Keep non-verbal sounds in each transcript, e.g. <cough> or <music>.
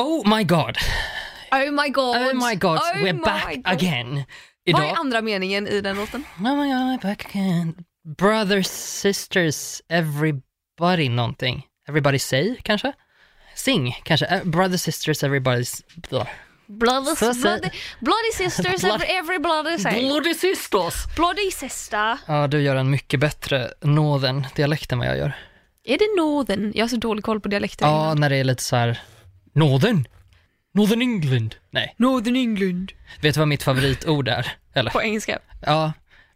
Oh my god, Oh my god. oh my god, Oh we're my back God. again. Vad Idag, är andra meningen i den låten? oh my god, we're back again. Brothers, sisters, everybody någonting. Everybody say kanske? Sing kanske? Eh, brothers, sisters, everybody's... Bloody, Så säg- bloody, bloody sisters, Blood- every, every bloody say. Bloody sisters! Bloody sister. Ja, du gör en mycket bättre northern dialekt än vad jag gör. Är det northern? Jag har så dålig koll på dialekter. Ja, innan. när det är lite så här northern. Northern England. Nej, Northern England. vet du vad mitt favoritord är? Eller? På engelska. Ja,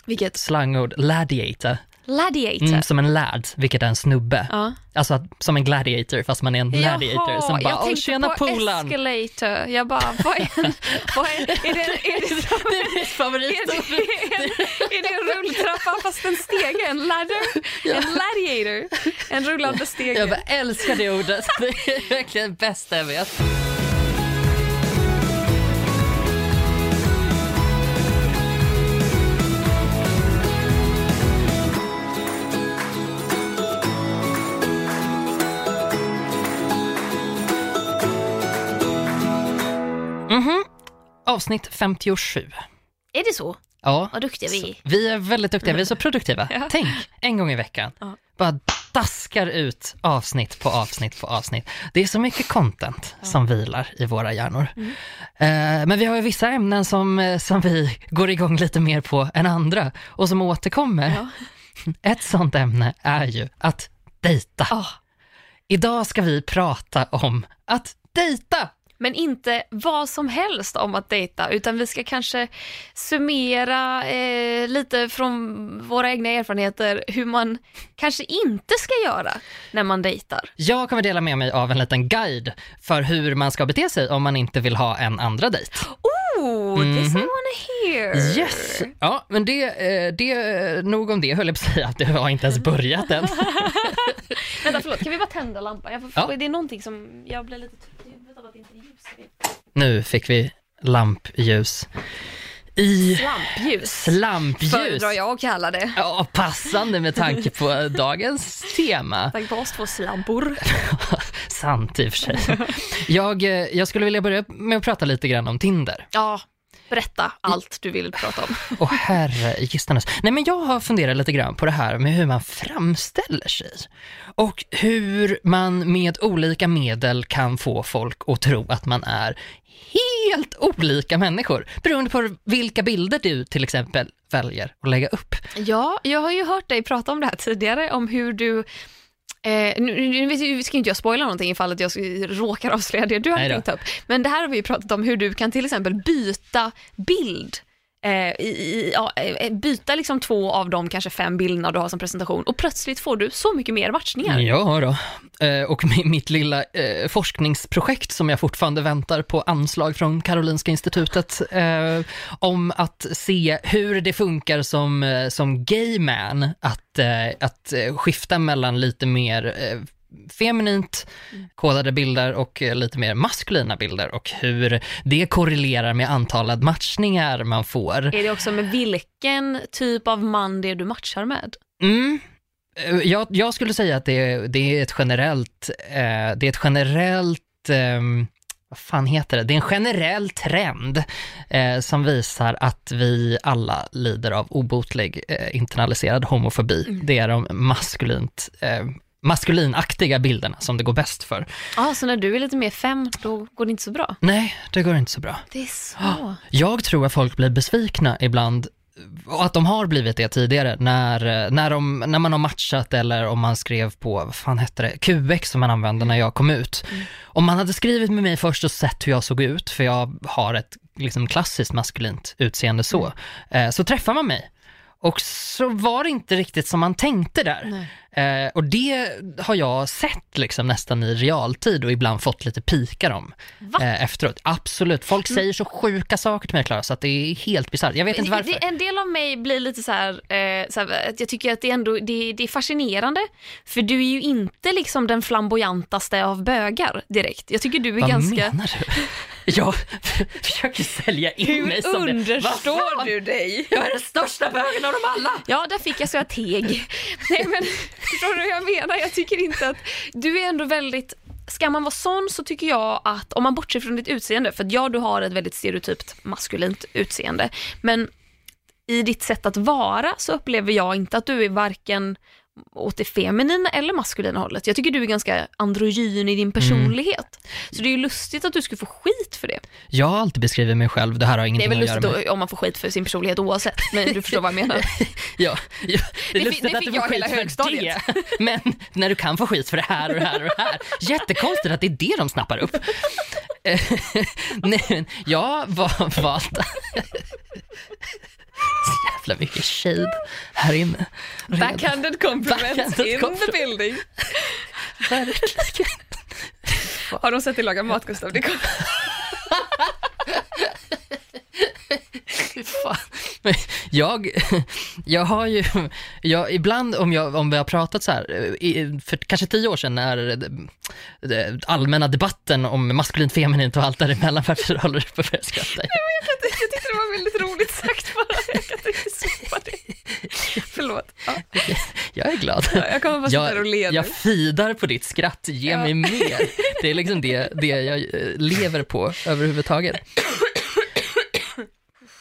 Vilket? slangord. Gladiator. Gladiator. Mm, som en lad, vilket är en snubbe. Ja. Alltså som en gladiator fast man är en gladiator som bara jag tänkte tjena på polaren. escalator. Jag bara, vad är, <laughs> vad är, är, det, är, det som, Det är mitt är, det, är, det, är det en rulltrappa fast en stege? En ladder? En gladiator? En rullande stege? Jag bara älskar det ordet. Det är verkligen det bästa jag vet. Mhm. Avsnitt 57. Är det så? Ja, Vad duktiga vi är. vi är väldigt duktiga, vi är så produktiva. Ja. Tänk, en gång i veckan. Ja. Bara daskar ut avsnitt på avsnitt på avsnitt. Det är så mycket content som vilar i våra hjärnor. Mm. Eh, men vi har ju vissa ämnen som, eh, som vi går igång lite mer på än andra och som återkommer. Ja. <laughs> Ett sånt ämne är ju att dejta. Ah. Idag ska vi prata om att dejta. Men inte vad som helst om att dejta, utan vi ska kanske summera eh, lite från våra egna erfarenheter hur man kanske inte ska göra när man dejtar. Jag kommer dela med mig av en liten guide för hur man ska bete sig om man inte vill ha en andra dejt. Oh, this I wanna hear! Mhm. Yes! Ja, men det, eh, det, nog om det höll jag på att säga, att det har inte ens börjat än. <laughs> Vänta, förlåt, kan vi bara tända lampan? Jag får, Ja. Det är någonting som, jag blir lite Nu fick vi lampljus. I Slampljus, slampljus. föredrar jag att kalla det. Ja, passande med tanke på dagens tema. <laughs> Tack på oss två slampor. <laughs> Sant i och för sig. Jag, eh, jag skulle vilja börja med att prata lite grann om Tinder. Ja, berätta allt du vill prata om. <laughs> Och herre gistanes. Nej men jag har funderat lite grann på det här med hur man framställer sig. Och hur man med olika medel kan få folk att tro att man är helt olika människor. Beroende på vilka bilder du till exempel väljer att lägga upp. Ja, jag har ju hört dig prata om det här tidigare, om hur du Eh, nu, nu ska inte jag spoila någonting ifall att jag råkar avslöja det du har tänkt upp. Men det här har vi ju pratat om hur du kan till exempel byta bild. Eh, i, ja, eh, eh, byta liksom två av de kanske fem bilderna du har som presentation och plötsligt får du så mycket mer matchningar. Ja då. Eh, Och mitt lilla eh, forskningsprojekt som jag fortfarande väntar på anslag från Karolinska institutet eh, om att se hur det funkar som, eh, som gay man att, eh, att skifta mellan lite mer eh, feminint kodade bilder och eh, lite mer maskulina bilder och hur det korrelerar med antalet matchningar man får. Är det också med vilken typ av man det är du matchar med? Mm. Eh, Jag, jag skulle säga att det, är- det är ett generellt, eh, det är ett generellt, ehm, vad fan heter det? Det är en generell trend eh, som visar att vi alla lider av obotlig eh, internaliserad homofobi. Det är de maskulint, eh, maskulinaktiga bilderna som det går bäst för. Ja, så när du är lite mer fem, då går det inte så bra? Nej, det går inte så bra. Det är så. Jag tror att folk blir besvikna ibland och att de har blivit det tidigare när, när, de, när man har matchat eller om man skrev på, vad fan hette det, QX som man använde när jag kom ut. Om man hade skrivit med mig först och sett hur jag såg ut, för jag har ett liksom klassiskt maskulint utseende så, eh, så träffar man mig. Och så var det inte riktigt som man tänkte där. Eh, och det har jag sett liksom nästan i realtid och ibland fått lite pikar om eh, efteråt. Absolut, folk säger så sjuka saker till mig Klara, så att det är helt bisarrt. Jag vet inte varför. Det, en del av mig blir lite så här, eh, så här att jag tycker att det är, ändå, det, det är fascinerande. För du är ju inte liksom den flamboyantaste av bögar direkt. Jag tycker du är Vad ganska... menar du? <laughs> <laughs> Jag försöker sälja in mig som understår du dig? Jag är den största bögen av dem alla! Ja, där fick jag så jag teg. Nej men <laughs> förstår du vad jag menar? Jag tycker inte att... Du är ändå väldigt ska man vara sån så tycker jag att om man bortser från ditt utseende, för ja du har ett väldigt stereotypt maskulint utseende, men i ditt sätt att vara så upplever jag inte att du är varken åt det feminina eller maskulina hållet. Jag tycker du är ganska androgyn i din personlighet. Så det är ju lustigt att du skulle få skit för det. Jag har alltid beskrivit mig själv, det här har Det är ingenting väl att göra lustigt med... då, om man får skit för sin personlighet oavsett, men du förstår vad jag menar. <laughs> Ja, ja, det är Det lustigt det att du får skit för högstadiet. det, <laughs> men när du kan få skit för det här och det här och det här. Jättekonstigt att det är det de snappar upp. <laughs> Nej, jag har valt... Jävla mycket shade här inne. Redan. Backhanded compliments Backhanded in compliment. the building. Verkligen. Har de sett dig laga mat Gustav? Det <laughs> kom... Fy fan. Men jag, jag har ju, jag, ibland om, jag, om vi har pratat så här, i, för kanske tio år sedan när allmänna debatten om maskulint, feminint och allt däremellan, varför håller du på att börja skratta? Jag tyckte det var väldigt roligt sagt bara. Jag kan inte släppa det. Förlåt. Ja, <laughs> Jag är glad. jag kommer bara sitta här och Jag, le jag fidar på ditt skratt, ge Ja. mig mer. Det är liksom det, det jag eh, lever på överhuvudtaget.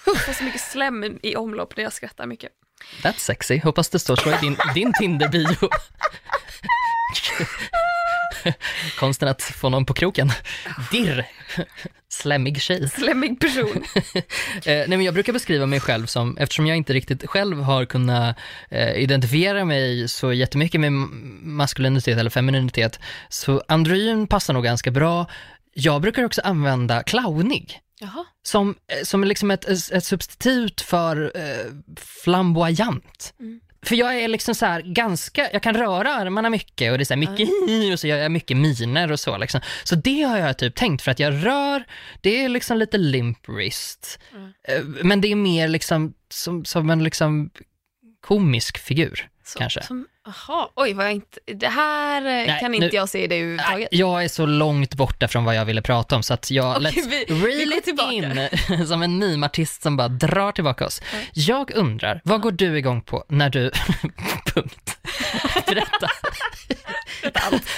Jag får så mycket slem i- omlopp när jag skrattar mycket. That's sexy, hoppas det står så i din, din Tinder-bio. Konsten att få någon på kroken. Dirr, slemmig tjej. Slemmig person. <laughs> Eh, nej men jag brukar beskriva mig själv som, eftersom jag inte riktigt själv har kunnat eh, identifiera mig så jättemycket med maskulinitet eller femininitet, så androgyn passar nog ganska bra. Jag brukar också använda clownig Jaha. som, eh, som är liksom ett, ett substitut för eh, flamboyant. Mm. För jag är liksom så här ganska, jag kan röra armarna mycket och det är så här mycket och så gör jag mycket miner och så liksom. Så det har jag typ tänkt för att jag rör, det är liksom lite limp wrist. Mm. Eh, Men det är mer liksom som, som en liksom komisk figur. Så, Kanske. Som, aha, oj vad jag inte, det här eh, Nej, kan nu- inte jag se det överhuvudtaget. Jag är så långt borta från vad jag ville prata om så att jag, Okej, let's vi- reel it tillbaka. in <laughs> som en meme-artist som bara drar tillbaka oss. Ja. Jag undrar, vad går du igång på när du, <laughs> punkt, berätta.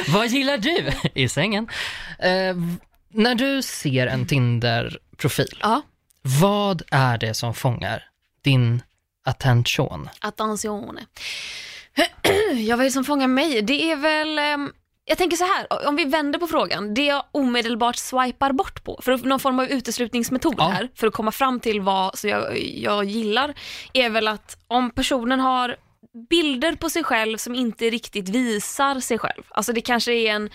vad gillar du i sängen? Eh, när du ser en Tinder-profil, Ja, vad är det som fångar din attention? attenzione. Ja, vad är det som fångar mig? Det är väl, ehm, jag tänker så här, om vi vänder på frågan, det jag omedelbart swipar bort på, för någon form av uteslutningsmetod Ja. här, för att komma fram till vad så jag, jag gillar, är väl att om personen har bilder på sig själv som inte riktigt visar sig själv, alltså det kanske är en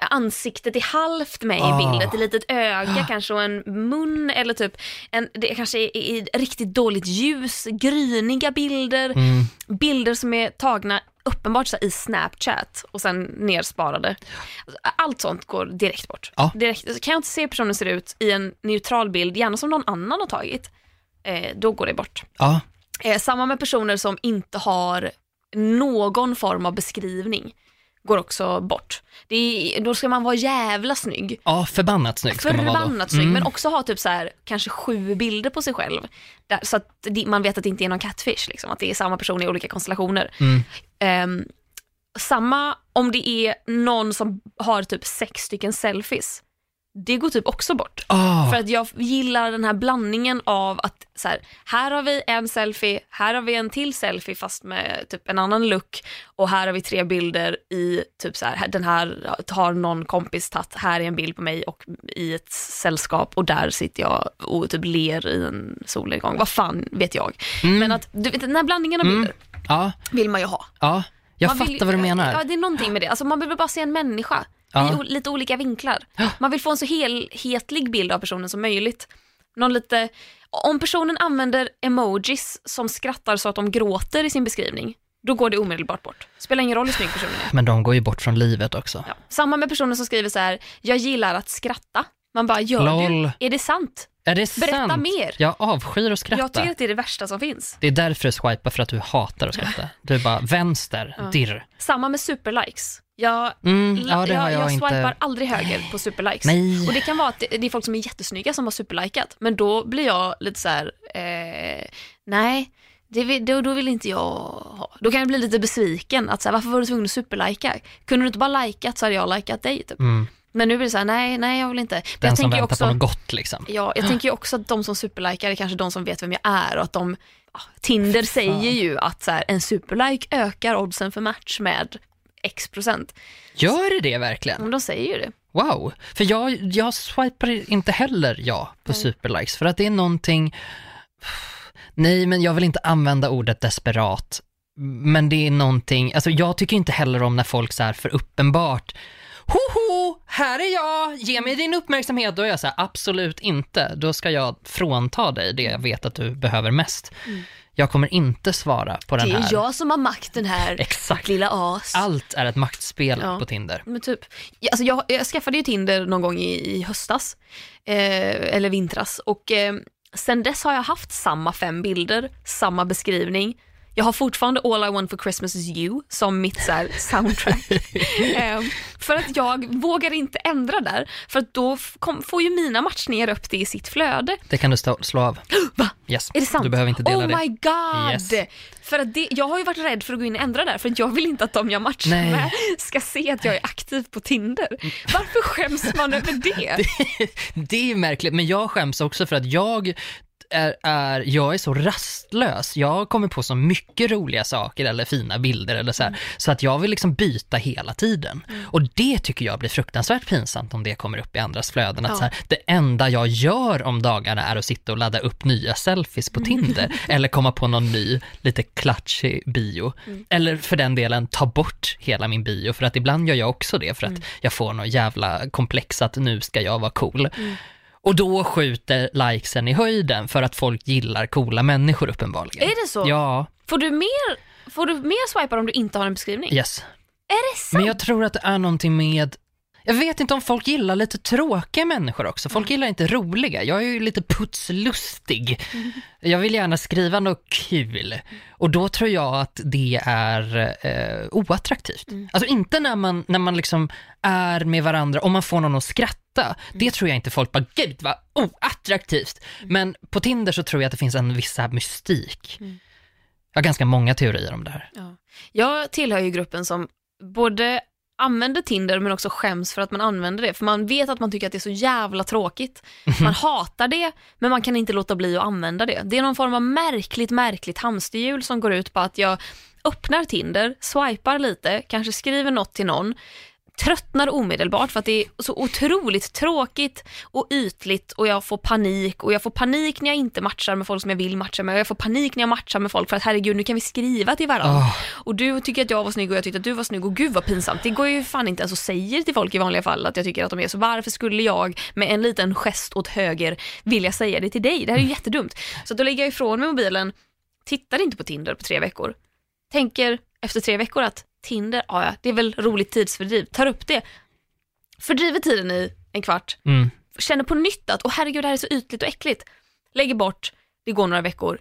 ansiktet är halvt med i Ah. bilden, ett litet öga kanske och en mun eller typ en, det kanske är i riktigt dåligt ljus, gryniga bilder, Mm. bilder som är tagna uppenbart så i Snapchat och sen nersparade. Allt sånt går direkt bort. Ja. Direkt, kan jag inte se hur personen ser ut i en neutral bild, gärna som någon annan har tagit, eh, då går det bort. Ja, Eh, samma med personer som inte har någon form av beskrivning går också bort. Är, då ska man vara jävla snygg. ja förbannat snygg ska man vara då. Förbannat snygg, Mm. men också ha typ så här, kanske sju bilder på sig själv. Där, så att det, man vet att det inte är någon catfish, liksom, att det är samma person i olika konstellationer. Mm. Ehm, samma om det är någon som har typ sex stycken selfies. Det går typ också bort. Ah. För att jag gillar den här blandningen av att så här, här har vi en selfie, här har vi en till selfie fast med typ en annan look och här har vi tre bilder i typ så här, den här har någon kompis tagit, här är en bild på mig och i ett sällskap och där sitter jag och typ ler i en solnedgång. Vad fan vet jag. Mm. Men att du vet, den här blandningen av Mm. bilder Ja, vill man ju ha. ja. Jag Man fattar vill- vad du menar. Ja, det är någonting med det. Alltså, man vill bara se en människa Ja. i lite olika vinklar. Man vill få en så helhetlig bild av personen som möjligt. Någon lite, om personen använder emojis som skrattar så att de gråter i sin beskrivning, då går det omedelbart bort. Spelar ingen roll hur snygg personen är. Men de går ju bort från livet också. Ja. Samma med personer som skriver så här, jag gillar att skratta. Man bara, gör Lol. du? Är det sant? Är det Berätta sant? mer. Jag avskyr att skratta. Jag tycker att det är det värsta som finns. Det är därför du swipar, för att du hatar att skratta. <laughs> Du är bara vänster, Ja. dirr. Samma med superlikes. Jag Mm, ja, jag, jag, jag inte. swipar aldrig höger på superlikes. Nej. Och det kan vara att det, det är folk som är jättesnygga som har superlikat, men då blir jag lite så här, eh, nej, Det, då, då vill inte jag ha. Då kan jag bli lite besviken. Att så här, varför var du tvungen att superlajka? Kunde du inte bara likat så hade jag likat dig. Typ. Mm. Men nu blir det så här, nej, nej jag vill inte. Men Den jag som väntar också, på något gott liksom. Ja, jag tänker ju också att de som superlikar är kanske de som vet vem jag är och att de, ja, Tinder säger ju att så här, en superlike ökar oddsen för match med x procent. Gör det det verkligen? Men de säger ju det. Wow, för jag, jag swipar inte heller ja på superlikes för att det är någonting, nej men jag vill inte använda ordet desperat, men det är någonting, alltså jag tycker inte heller om när folk så här för uppenbart Hoho, här är jag, ge mig din uppmärksamhet. Då är jag så här, absolut inte. Då ska jag frånta dig det jag vet att du behöver mest. Jag kommer inte svara på den Det är här. jag som har makten här, Exakt. lilla as. Allt är ett maktspel Ja. på Tinder. Men typ, alltså jag, jag skaffade ju Tinder någon gång i, i höstas, eh, eller vintras, och eh, sen dess har jag haft samma fem bilder, samma beskrivning. Jag har fortfarande All I want for Christmas is you som mitt så soundtrack. <laughs> eh, för att jag vågar inte ändra där, för att då kom, får ju mina matchningar upp det i sitt flöde. Det kan du stå, slå av. <gasps> Va? Yes. Är det sant? Du behöver inte dela oh det. my god! Yes. För att det, jag har ju varit rädd för att gå in och ändra där, för att jag vill inte att de jag matchar Nej. med ska se att jag är aktiv på Tinder. Varför skäms man över <laughs> det? Det är märkligt, men jag skäms också för att jag är, är, jag är så rastlös. Jag kommer på så mycket roliga saker eller fina bilder eller så här, så att jag vill liksom byta hela tiden. Och det tycker jag blir fruktansvärt pinsamt om det kommer upp i andras flöden. Att Ja. så här, det enda jag gör om dagarna är att sitta och ladda upp nya selfies på Tinder <laughs> eller komma på någon ny, lite klatschig bio. Eller för den delen ta bort hela min bio, för att ibland gör jag också det för att jag får någon jävla komplex att nu ska jag vara cool. Och då skjuter likesen i höjden för att folk gillar coola människor uppenbarligen. Är det så? Ja, Får du mer, får du mer swipar om du inte har en beskrivning? yes. Är det sant? Men jag tror att det är någonting med jag vet inte om folk gillar lite tråkiga människor också. Folk gillar inte roliga. Jag är ju lite putslustig. Jag vill gärna skriva något kul. Och då tror jag att det är eh, oattraktivt. Alltså inte när man, när man liksom är med varandra, om man får någon att skratta. Det tror jag inte folk bara, gud vad oattraktivt. Men på Tinder så tror jag att det finns en viss mystik. Jag har ganska många teorier om det här. Ja. Jag tillhör ju gruppen som både använder Tinder men också skäms för att man använder det. För man vet att man tycker att det är så jävla tråkigt. Man hatar det, men man kan inte låta bli att använda det. Det är någon form av märkligt, märkligt hamsterhjul som går ut på att jag öppnar Tinder, swipar lite, kanske skriver något till någon, tröttnar omedelbart för att det är så otroligt tråkigt och ytligt och jag får panik och jag får panik när jag inte matchar med folk som jag vill matcha med och jag får panik när jag matchar med folk för att herregud nu kan vi skriva till varandra Åh. och du tycker att jag var snygg och jag tyckte att du var snygg och gud vad pinsamt. Det går ju fan inte ens att säga till folk i vanliga fall att jag tycker att de är så varför skulle jag med en liten gest åt höger vilja säga det till dig? Det här är ju jättedumt. Så då lägger jag ifrån mig mobilen, tittar inte på Tinder på tre veckor, tänker efter tre veckor att Tinder, ja, ja, det är väl roligt tidsfördriv, tar upp det, fördriver tiden i en kvart, Mm. känner på nytt att, åh herregud det här är så ytligt och äckligt, lägger bort, det går några veckor,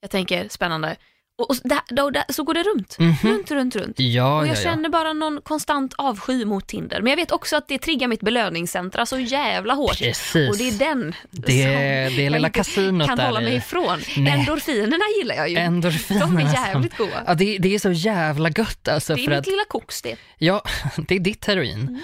jag tänker spännande, och, och där, där, så går det runt, Mhm. runt, runt, runt. Ja, Och jag ja, ja. känner bara någon konstant avsky mot Tinder. Men jag vet också att det triggar mitt belöningscentra så jävla hårt. Precis. Och det är den Det, som det jag lilla kasinot kan hålla mig i. ifrån. Nej. Endorfinerna gillar jag ju. Endorfinerna De är jävligt goda. Ja, det, det är så jävla gött alltså. Det är mitt att, lilla koks det. ja, <laughs> det är ditt heroin. Mm.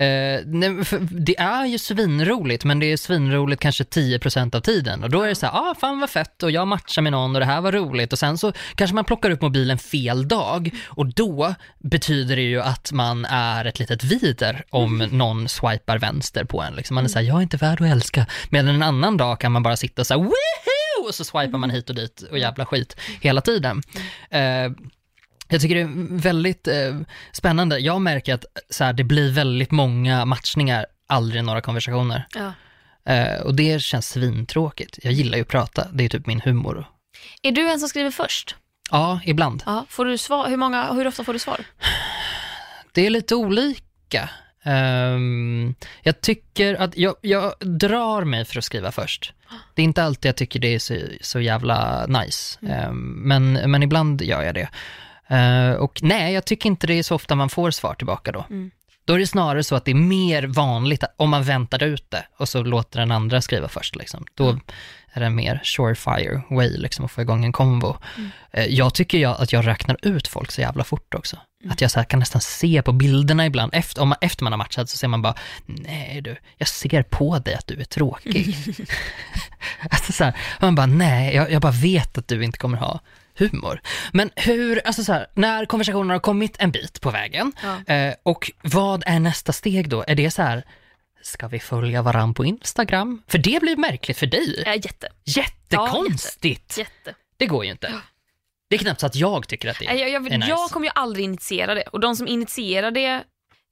Eh, nej, det är ju svinroligt, men det är svinroligt kanske 10% av tiden. Och då är det så här, ah, fan vad fett och jag matchar med någon och det här var roligt. Och sen så kanske man plockar upp mobilen fel dag och då betyder det ju att man är ett litet vider om Mm. någon swipar vänster på en. Liksom. Man är så här, jag är inte värd att älska. Medan en annan dag kan man bara sitta och säga, woohoo! Och så swipar man hit och dit och jävla skit hela tiden. Eh, jag tycker det är väldigt eh, spännande. Jag märker att så här, det blir väldigt många matchningar, aldrig några konversationer. Ja. Eh, och det känns svintråkigt. Jag gillar ju att prata, det är typ min humor. Är du en som skriver först? Ja, ibland. Ja. Får du svar? Hur, många, hur ofta får du svar? Det är lite olika. Ehm, jag tycker att jag, jag drar mig för att skriva först. Det är inte alltid jag tycker det är så, så jävla nice, Ehm, men, men ibland gör jag det. Eh, och nej, jag tycker inte det är så ofta man får svar tillbaka då. Mm. Då är det snarare så att det är mer vanligt om man väntar ut det och så låter den andra skriva först. Liksom. Då är det mer surefire way liksom, att få igång en konvo. Eh, Jag tycker jag, att jag räknar ut folk så jävla fort också. Att jag så kan nästan se på bilderna ibland, efter, om man, efter man har matchat så ser man bara, nej du, jag ser på dig att du är tråkig. <laughs> <laughs> alltså så här, man bara, nej, jag, jag bara vet att du inte kommer ha humor. Men hur, alltså så här, när konversationen har kommit en bit på vägen, Ja. eh, och vad är nästa steg då? Är det så här, ska vi följa varann på Instagram? För det blir märkligt för dig. Äh, jätte, Jättekonstigt! jätte. Det går ju inte. Det är knappt så att jag tycker att det är, Jag, jag, är nice. jag kommer ju aldrig initiera det och de som initierar det,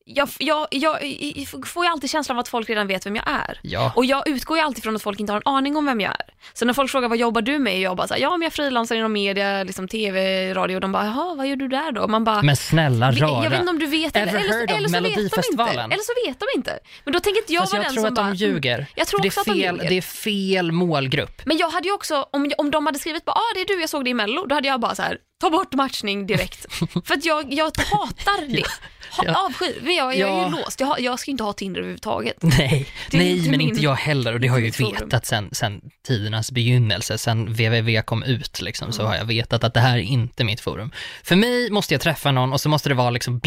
jag, jag, jag, jag får ju alltid känslan av att folk redan vet vem jag är. Ja. Och jag utgår ju alltid från att folk inte har en aning om vem jag är. Så när folk frågar vad jobbar du med? Jag bara såhär, ja men jag frilansar inom media, liksom tv, radio. Och de bara, jaha vad gör du där då? Man bara, Men snälla "Vi- rara. jag vet inte om du vet eller, heard of eller, så vet de inte. Eller så vet de inte. Men då tänker inte jag Fast vara jag den tror som att bara, de ljuger. Jag tror också det, att är de fel, ljuger. det är fel målgrupp. Men jag hade ju också, om, om de hade skrivit bara ah, det är du, jag såg det i mello, då hade jag bara så här, ta bort matchning direkt. <laughs> För att jag, jag hatar det. Ha, Ja. Avsky, men jag, jag är ju låst. Jag, jag ska inte ha Tinder överhuvudtaget. Nej, nej inte men min- inte jag heller och det har jag ju vetat sen, sen tidernas begynnelse, sen www kom ut liksom, så har jag vetat att det här är inte mitt forum. För mig måste jag träffa någon och så måste det vara liksom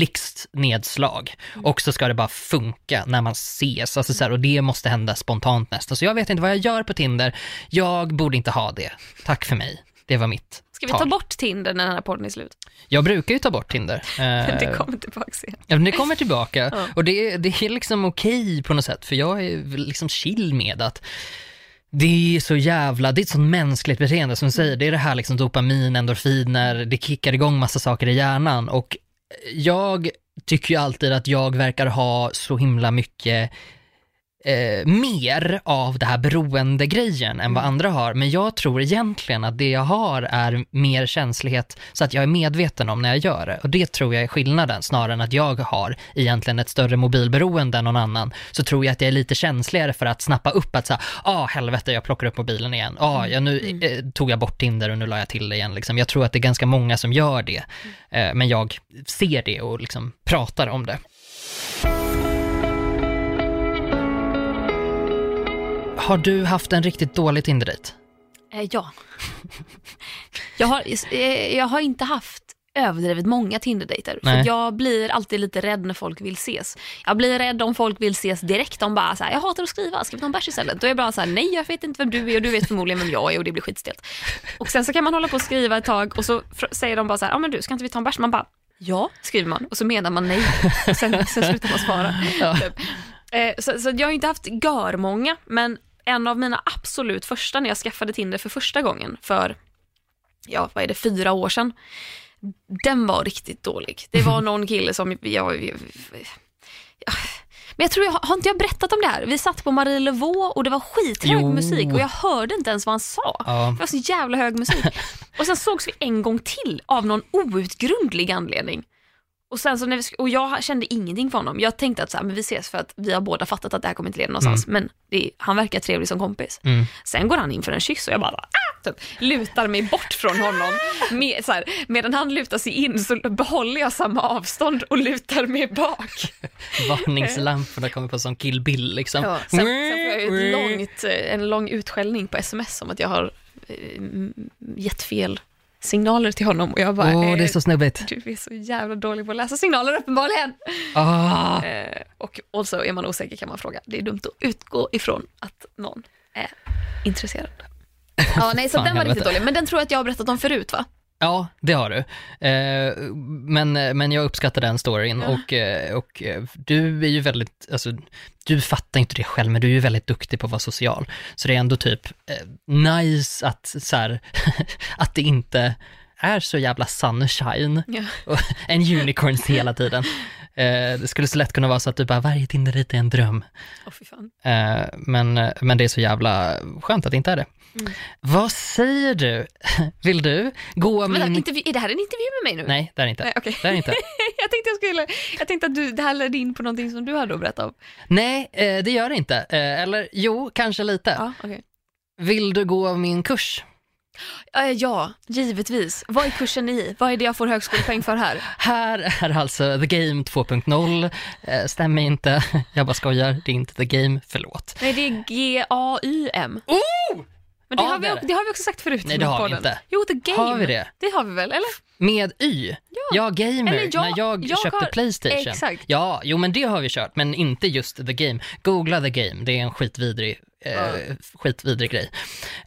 blixtnedslag och så ska det bara funka när man ses, alltså så här, och det måste hända spontant nästan. Så jag vet inte vad jag gör på Tinder, jag borde inte ha det. Tack för mig. Det var mitt Ska vi ta bort Tinder när den här podden är slut? Jag brukar ju ta bort Tinder. <laughs> Det Eh, kommer tillbaka sen. Ja, det kommer tillbaka <laughs> Ja. och det, det är liksom okej på något sätt för jag är liksom chill med att det är så jävla, det är ett sånt mänskligt beteende som du säger, det är det här liksom dopamin, endorfiner, det kickar igång massa saker i hjärnan och jag tycker ju alltid att jag verkar ha så himla mycket eh, mer av det här beroendegrejen än vad andra har. Men jag tror egentligen att det jag har är mer känslighet så att jag är medveten om när jag gör det. Och det tror jag är skillnaden snarare än att jag har egentligen ett större mobilberoende än någon annan. Så tror jag att jag är lite känsligare för att snappa upp att säga, ah helvete jag plockar upp mobilen igen. Ah, ja, nu eh, tog jag bort Tinder och nu la jag till det igen. Liksom. Jag tror att det är ganska många som gör det. Eh, men jag ser det och liksom pratar om det. Har du haft en riktigt dålig Tinder-dejt? Eh, ja. jag, har, eh, jag har inte haft överdrivet många Tinder-dejter. För jag blir alltid lite rädd när folk vill ses. Jag blir rädd om folk vill ses direkt. De bara så här, jag hatar att skriva, ska vi ta en bärs istället? Då är jag bara så här, nej jag vet inte vem du är och du vet förmodligen vem jag är och det blir skitstelt. Och sen så kan man hålla på och skriva ett tag och så säger de bara så här, ja men du ska inte vi ta en bärs? Man bara, ja skriver man och så menar man nej. Och sen, sen slutar man svara. Ja. Typ. Eh, så, så jag har inte haft görmånga, men en av mina absolut första när jag skaffade Tinder för första gången för, ja vad är det, fyra år sedan. Den var riktigt dålig. Det var <laughs> någon kille som, jag, jag, jag men jag tror, jag, har inte jag berättat om det här? Vi satt på Marie Laveau och det var skithög Jo. musik och jag hörde inte ens vad han sa. Ja. Det var så jävla hög musik. <laughs> Och sen sågs vi en gång till av någon outgrundlig anledning. Och, sen så när vi, och jag kände ingenting för honom. Jag tänkte att så här, men vi ses för att vi har båda fattat att det här kommer inte leda någonstans. Men det, han verkar trevlig som kompis. Mm. Sen går han in för en kyss och jag bara ah! typ, lutar mig bort från honom. Med, så här, medan han lutar sig in så behåller jag samma avstånd och lutar mig bak. <laughs> Varningslamporna kommer på som Kill Bill liksom. Ja, sen, sen får jag ju långt, eh, en lång utskällning på sms om att jag har eh, gett fel signaler till honom och jag bara, Åh, det är eh, så snubbigt. du är så jävla dålig på att läsa signaler uppenbarligen. Ah. Eh, och också är man osäker kan man fråga. Det är dumt att utgå ifrån att någon är intresserad. <laughs> Ja, nej, så den var riktigt dålig. Men den tror jag att jag har berättat om förut va? Ja, det har du. Eh, men, men jag uppskattar den storyn Ja. och, eh, och eh, du är ju väldigt, alltså, du fattar inte det själv, men du är ju väldigt duktig på att vara social. Så det är ändå typ eh, nice att, så här, <laughs> att det inte är så jävla sunshine Ja. och <laughs> en unicorns hela tiden. Eh, det skulle så lätt kunna vara så att du bara, varje Tinder-dejt är en dröm. Åh fy fan. Eh, men, men det är så jävla skönt att det inte är det. Mm. Vad säger du? <laughs> Vill du gå Vänta, min... intervju, är det här en intervju med mig nu? Nej, det är inte. Nej, okej. Det är inte. <laughs> jag tänkte jag skulle, jag tänkte att du, det här ledde in på någonting som du hade att berätta om. Nej, eh, det gör det inte. Eh, eller jo, kanske lite. Ja, okej. Vill du gå min kurs? Eh, ja, givetvis. Vad är kursen i? Vad är det jag får högskolepoäng för här? Här är alltså The Game 2.0. Eh, stämmer inte, <laughs> jag bara skojar, det är inte The Game, förlåt. Nej, det är G-A-Y-M. Oh! Men det, Ja, har vi, det är det. det har vi också sagt förut. Nej, det har vi podden. inte. Jo, The Game. Har vi det? Det har vi väl, eller? Med Y? Ja, Gamer, Eller jag- när jag, jag köpte har- Playstation. Exakt. Ja, jo men det har vi kört, men inte just The Game. Googla The Game, det är en skitvidrig, eh, skitvidrig grej.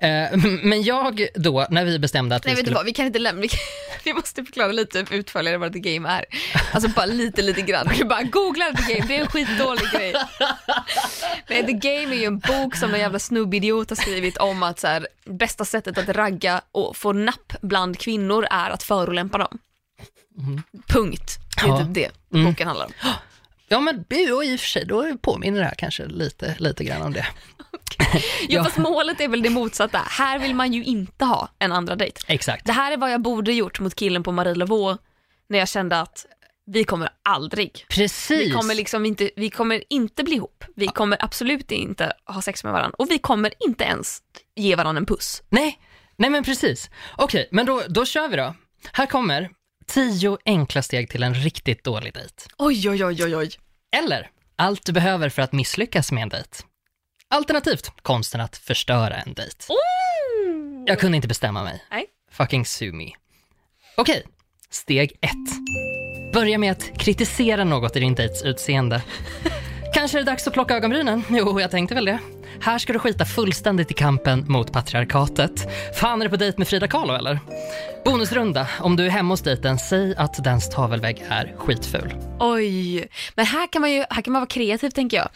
Eh, <laughs> men jag då, när vi bestämde att Nej, vi vet du skulle... vad, vi kan inte lämna, vi, kan, <laughs> vi måste förklara lite utförligare vad The Game är. Alltså bara lite, lite grann. Du bara googla The Game, det är en skitdålig grej. Nej, The Game är ju en bok som en jävla snubbidiot har skrivit om att så här, bästa sättet att ragga och få napp bland kvinnor är att förolämpa dem. Punkt. Det är Ja. typ det Mm. boken handlar om. Ja men i och för sig, då påminner det här kanske lite, lite grann om det. <laughs> Ja, Ja. fast målet är väl det motsatta. Här vill man ju inte ha en andra dejt. Exakt. Det här är vad jag borde gjort mot killen på Marie Laveau när jag kände att vi kommer aldrig Precis. Vi kommer, liksom inte, vi kommer inte bli ihop. Vi kommer absolut inte ha sex med varandra och vi kommer inte ens ge varandra en puss. Nej, nej men precis. Okej, men då, då kör vi då. Här kommer tio enkla steg till en riktigt dålig dejt. Oj, oj, oj, oj, oj. Eller allt du behöver för att misslyckas med en dejt. Alternativt konsten att förstöra en dejt. Jag kunde inte bestämma mig. Nej. Fucking sue me. Okej, steg ett. Börja med att kritisera något i din dejts utseende. Kanske är det dags att plocka ögonbrynen? Jo, jag tänkte väl det. Här ska du skita fullständigt i kampen mot patriarkatet. Fan är det på dejt med Frida Kahlo eller? Bonusrunda. Om du är hemma hos dejten, säg att dens tavelvägg är skitful. Oj, men här kan man ju här kan man vara kreativ tänker jag.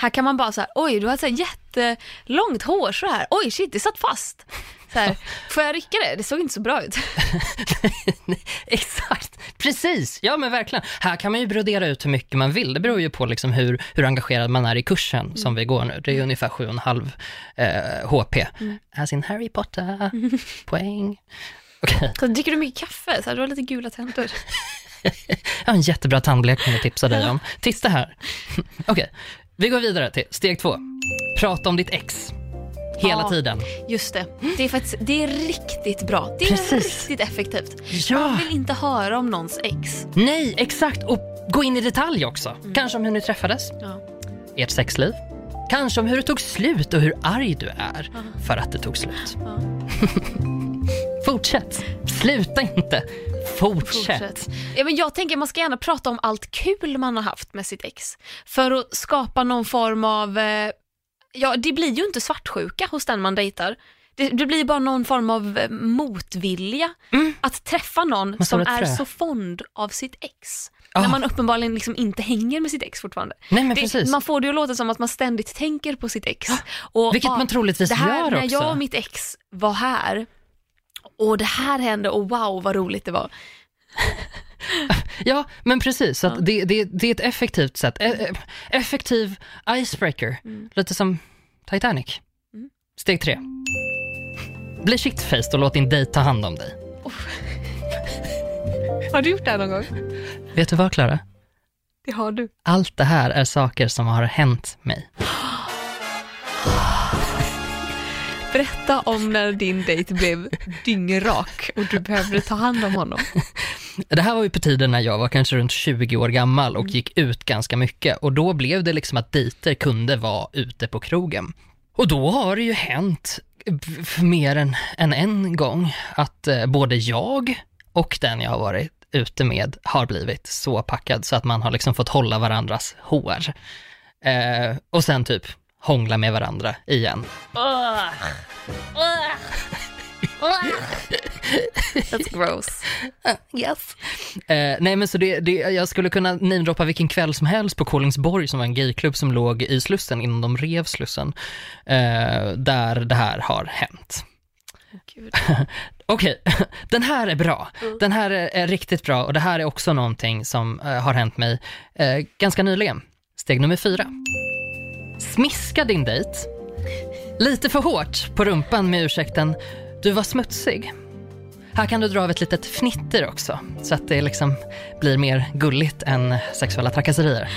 Här kan man bara så här, oj du har så här jättelångt hår så här. oj shit det satt fast. Så här, <laughs> får jag rycka det? Det såg inte så bra ut. <laughs> Exakt, precis. Ja men verkligen. Här kan man ju brodera ut hur mycket man vill. Det beror ju på liksom hur, hur engagerad man är i kursen som vi går nu. Det är ju ungefär 7,5 eh, HP. As in Harry Potter, <laughs> poäng. Okej, Så dricker du mycket kaffe? Så här, du har lite gula tänder. jag har en jättebra tandblekning att tipsa dig om. Titta här. Okej, vi går vidare till steg två. Prata om ditt ex. Hela Ja. tiden. Just det, det är, faktiskt, det är riktigt bra. Det är Precis. riktigt effektivt. Ja. Man vill inte höra om någons ex. Nej, exakt. Och gå in i detalj också. Kanske om hur ni träffades, Ja. ert sexliv. Kanske om hur det tog slut och hur arg du är för att det tog slut. <laughs> Fortsätt. Sluta inte. Fortsätt. Fortsätt. Ja, men jag tänker man ska gärna prata om allt kul man har haft med sitt ex. För att skapa någon form av, eh, ja det blir ju inte svartsjuka hos den man dejtar. Det, det blir bara någon form av eh, motvilja att träffa någon som är så fond av sitt ex. Ah. När man uppenbarligen liksom inte hänger med sitt ex fortfarande. Nej men Det, man får det ju att låta som att man ständigt tänker på sitt ex. Och, Vilket ah, man troligtvis det här, gör när också. jag och mitt ex var här och det här hände och wow vad roligt det var. Ja, men precis. Att det, det, det är ett effektivt sätt. E- e- effektiv icebreaker. Lite som Titanic. Mm. Steg tre. Bli shitfaced och låt din dejt ta hand om dig. Har du gjort det här någon gång? Vet du vad, Klara? Det har du. Allt det här är saker som har hänt mig. Berätta om när din dejt blev dyngrak och du behövde ta hand om honom. Det här var ju på tiden när jag var kanske runt 20 år gammal och gick ut ganska mycket och då blev det liksom att dejter kunde vara ute på krogen. Och då har det ju hänt mer än, än en gång att eh, både jag och den jag har varit ute med har blivit så packad så att man har liksom fått hålla varandras hår. Eh, och sen typ hångla med varandra igen. <laughs> That's gross. <laughs> Yes. Eh, nej men så det, det, jag skulle kunna namedroppa vilken kväll som helst på Kolingsborg som var en gayklubb som låg i Slussen innan de rev Slussen. Eh, där det här har hänt. <laughs> Okej, den här är bra. Den här är, är riktigt bra och det här är också någonting som eh, har hänt mig ganska nyligen. Steg nummer fyra. Smiska din dejt lite för hårt på rumpan med ursäkten du var smutsig. Här kan du dra av ett litet fnitter också så att det liksom blir mer gulligt än sexuella trakasserier.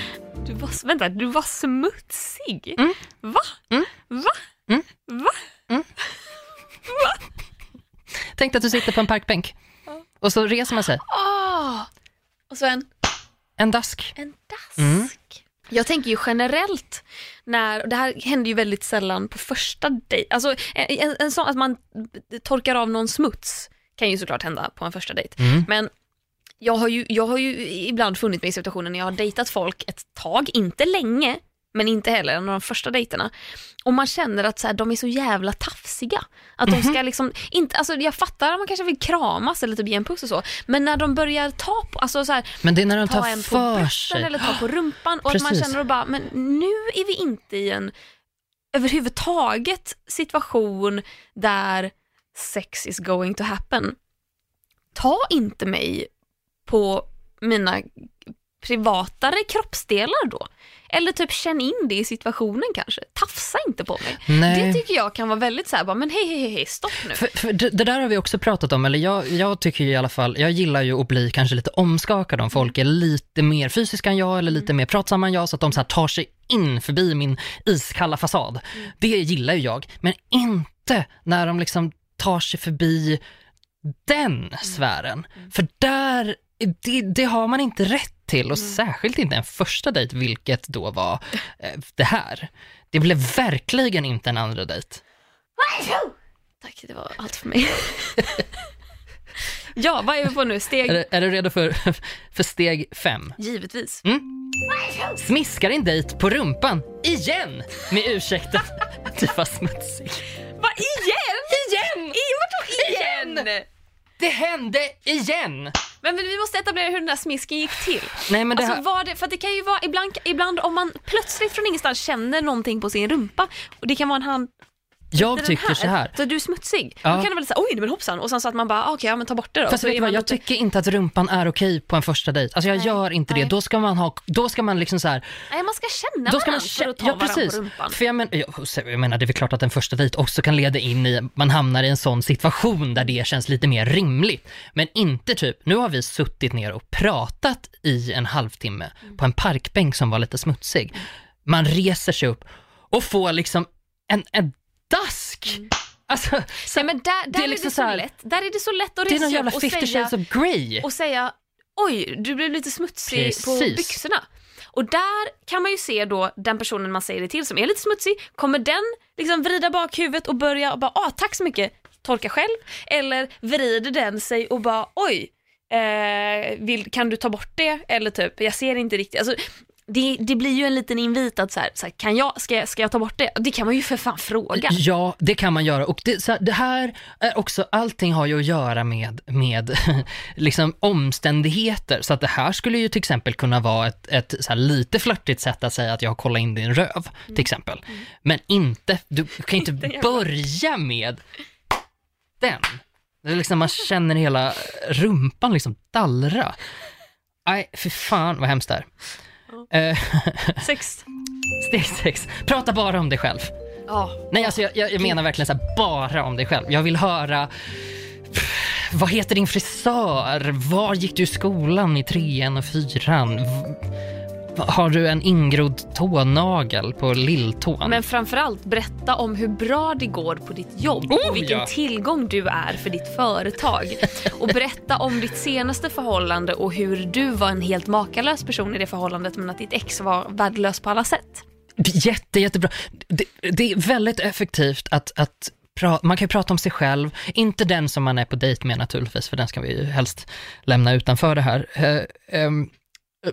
Du var, vänta, du var smutsig? Va? Mm. Va? Mm. Va? Mm. <laughs> Va? Tänk att du sitter på en parkbänk och så reser man sig. Åh! Och så en, En dask. en dask. Mm. Jag tänker ju generellt när, och det här händer ju väldigt sällan på första dejt, alltså en, en, sån att man torkar av någon smuts kan ju såklart hända på en första dejt. Mm. Men jag har, ju, jag har ju ibland funnit mig i situationer när jag har dejtat folk ett tag, inte länge, men inte heller en av de första dejterna. Och man känner att så här, de är så jävla tafsiga. Att de ska liksom, inte, alltså jag fattar att man kanske vill kramas eller typ ge en puss och så, men när de börjar ta på, alltså så här, Men det är när de ta tar en på brösten eller ta på rumpan och att man känner och bara, men nu är vi inte i en överhuvudtaget situation där sex is going to happen. Ta inte mig på mina privatare kroppsdelar då. Eller typ känn in det i situationen kanske. Tafsa inte på mig. Nej. Det tycker jag kan vara väldigt så här, bara, men hej, hej, hej, stopp nu. För, för det, det där har vi också pratat om, eller jag, jag tycker i alla fall, jag gillar ju att bli kanske lite omskakad om folk är lite mer fysiska än jag eller lite mer pratsamma än jag, så att de så tar sig in förbi min iskalla fasad. Det gillar ju jag, men inte när de liksom tar sig förbi den sfären. För där, det, det har man inte rätt till och särskilt inte en första dejt, vilket då var eh, det här. Det blev verkligen inte en andra dejt. Tack, det var allt för mig. ja, vad är vi på nu? Är, Steg? du- är du redo för, för steg fem? Givetvis. Smiskar din dejt på rumpan igen med ursäkten du var smutsig. Va, igen? Igen? I, vadå igen? Det hände igen! Men, men vi måste etablera hur den där smisken gick till. Nej men det Alltså här, var det, för det kan ju vara ibland, ibland om man plötsligt från ingenstans känner någonting på sin rumpa och det kan vara en hand jag tycker så här. Så du är smutsig. Ja. Då kan det väl säga oj, det var hoppsan och sen så att man bara okej, ja men ta bort det då. Fast vet du vad, jag lite- tycker inte att rumpan är okej på en första dejt. Alltså jag Nej, gör inte det. nej. Då ska man ha, då ska man liksom så här, Nej, man ska känna då ska man för att ta ja, precis. på rumpan. För jag, men, jag, jag menar, det är väl klart att en första dejt också kan leda in i, man hamnar i en sån situation där det känns lite mer rimligt. Men inte typ, nu har vi suttit ner och pratat i en halvtimme Mm. på en parkbänk som var lite smutsig. Man reser sig upp och får liksom en, en dask. Alltså, så, Nej, men där, där det är är, liksom det så så här- lätt. Där är det så lätt att det är resa någon jävla upp och 50 säga, shades of Grey. och säga oj, du blev lite smutsig på Precis. byxorna. Och där kan man ju se då den personen man säger det till som är lite smutsig, kommer den liksom vrida bak huvudet och börja och bara ah, tack så mycket, torka själv. Eller vrider den sig och bara oj, eh, vill, kan du ta bort det? Eller typ, jag ser inte riktigt. Alltså, det, det blir ju en liten invit att så här, så här, kan jag, ska, jag, ska jag ta bort det? Det kan man ju för fan fråga. Ja, det kan man göra. Och det, så här, det här är också, allting har ju att göra med, med <laughs> liksom omständigheter. Så att det här skulle ju till exempel kunna vara ett, ett så lite flörtigt sätt att säga att jag har kollat in din röv, till exempel. Men inte, du kan <laughs> inte börja med den. Det är liksom, man känner hela rumpan liksom dallra. Nej, för fan vad hemskt det är. Eh, <laughs> Sex. steg sex, prata bara om dig själv. Ja. Nej, alltså jag, jag, jag menar verkligen så här, bara om dig själv. Jag vill höra, vad heter din frisör? Var gick du i skolan i trean och fyran? Har du en ingrodd tånagel på lilltån? Men framförallt berätta om hur bra det går på ditt jobb Oh, och vilken ja. tillgång du är för ditt företag. Och berätta om ditt senaste förhållande och hur du var en helt makalös person i det förhållandet men att ditt ex var värdelös på alla sätt. Jätte, jättebra. Det, det är väldigt effektivt att, att man kan ju prata om sig själv, inte den som man är på dejt med naturligtvis, för den ska vi ju helst lämna utanför det här.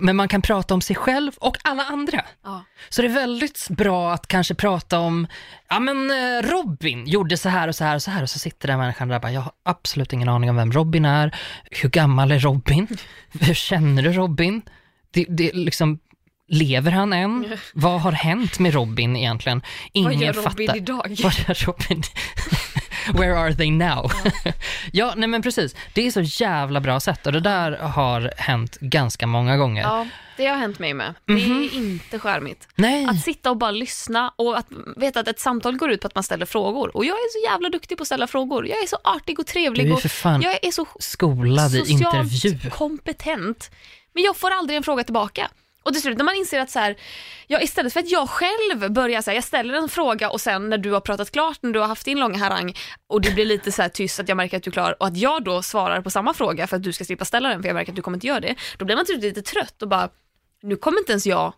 Men man kan prata om sig själv och alla andra. Ja. Så det är väldigt bra att kanske prata om, ja men eh, Robin gjorde så här och så här och så här och så sitter den människan där och bara, jag har absolut ingen aning om vem Robin är, hur gammal är Robin, <laughs> hur känner du Robin? Det, det liksom, lever han än? <laughs> Vad har hänt med Robin egentligen? Ingen Vad gör Robin fattar. idag? Vad gör Robin? <laughs> <laughs> Where are they now? <laughs> ja, nej men precis. Det är så jävla bra sätt och det där har hänt ganska många gånger. Ja, det har hänt mig med. Det är inte charmigt. Nej, Att sitta och bara lyssna och att veta att ett samtal går ut på att man ställer frågor. Och jag är så jävla duktig på att ställa frågor. Jag är så artig och du trevlig är ju och för fan jag är så skolad i intervju. kompetent. Men jag får aldrig en fråga tillbaka. Och till slut när man inser att så här, ja, istället för att jag själv börjar säga, jag ställer en fråga och sen när du har pratat klart, när du har haft din långa harang och det blir lite så tyst att jag märker att du är klar och att jag då svarar på samma fråga för att du ska slippa ställa den för jag märker att du kommer inte göra det. Då blir man slut lite trött och bara, nu kommer inte ens jag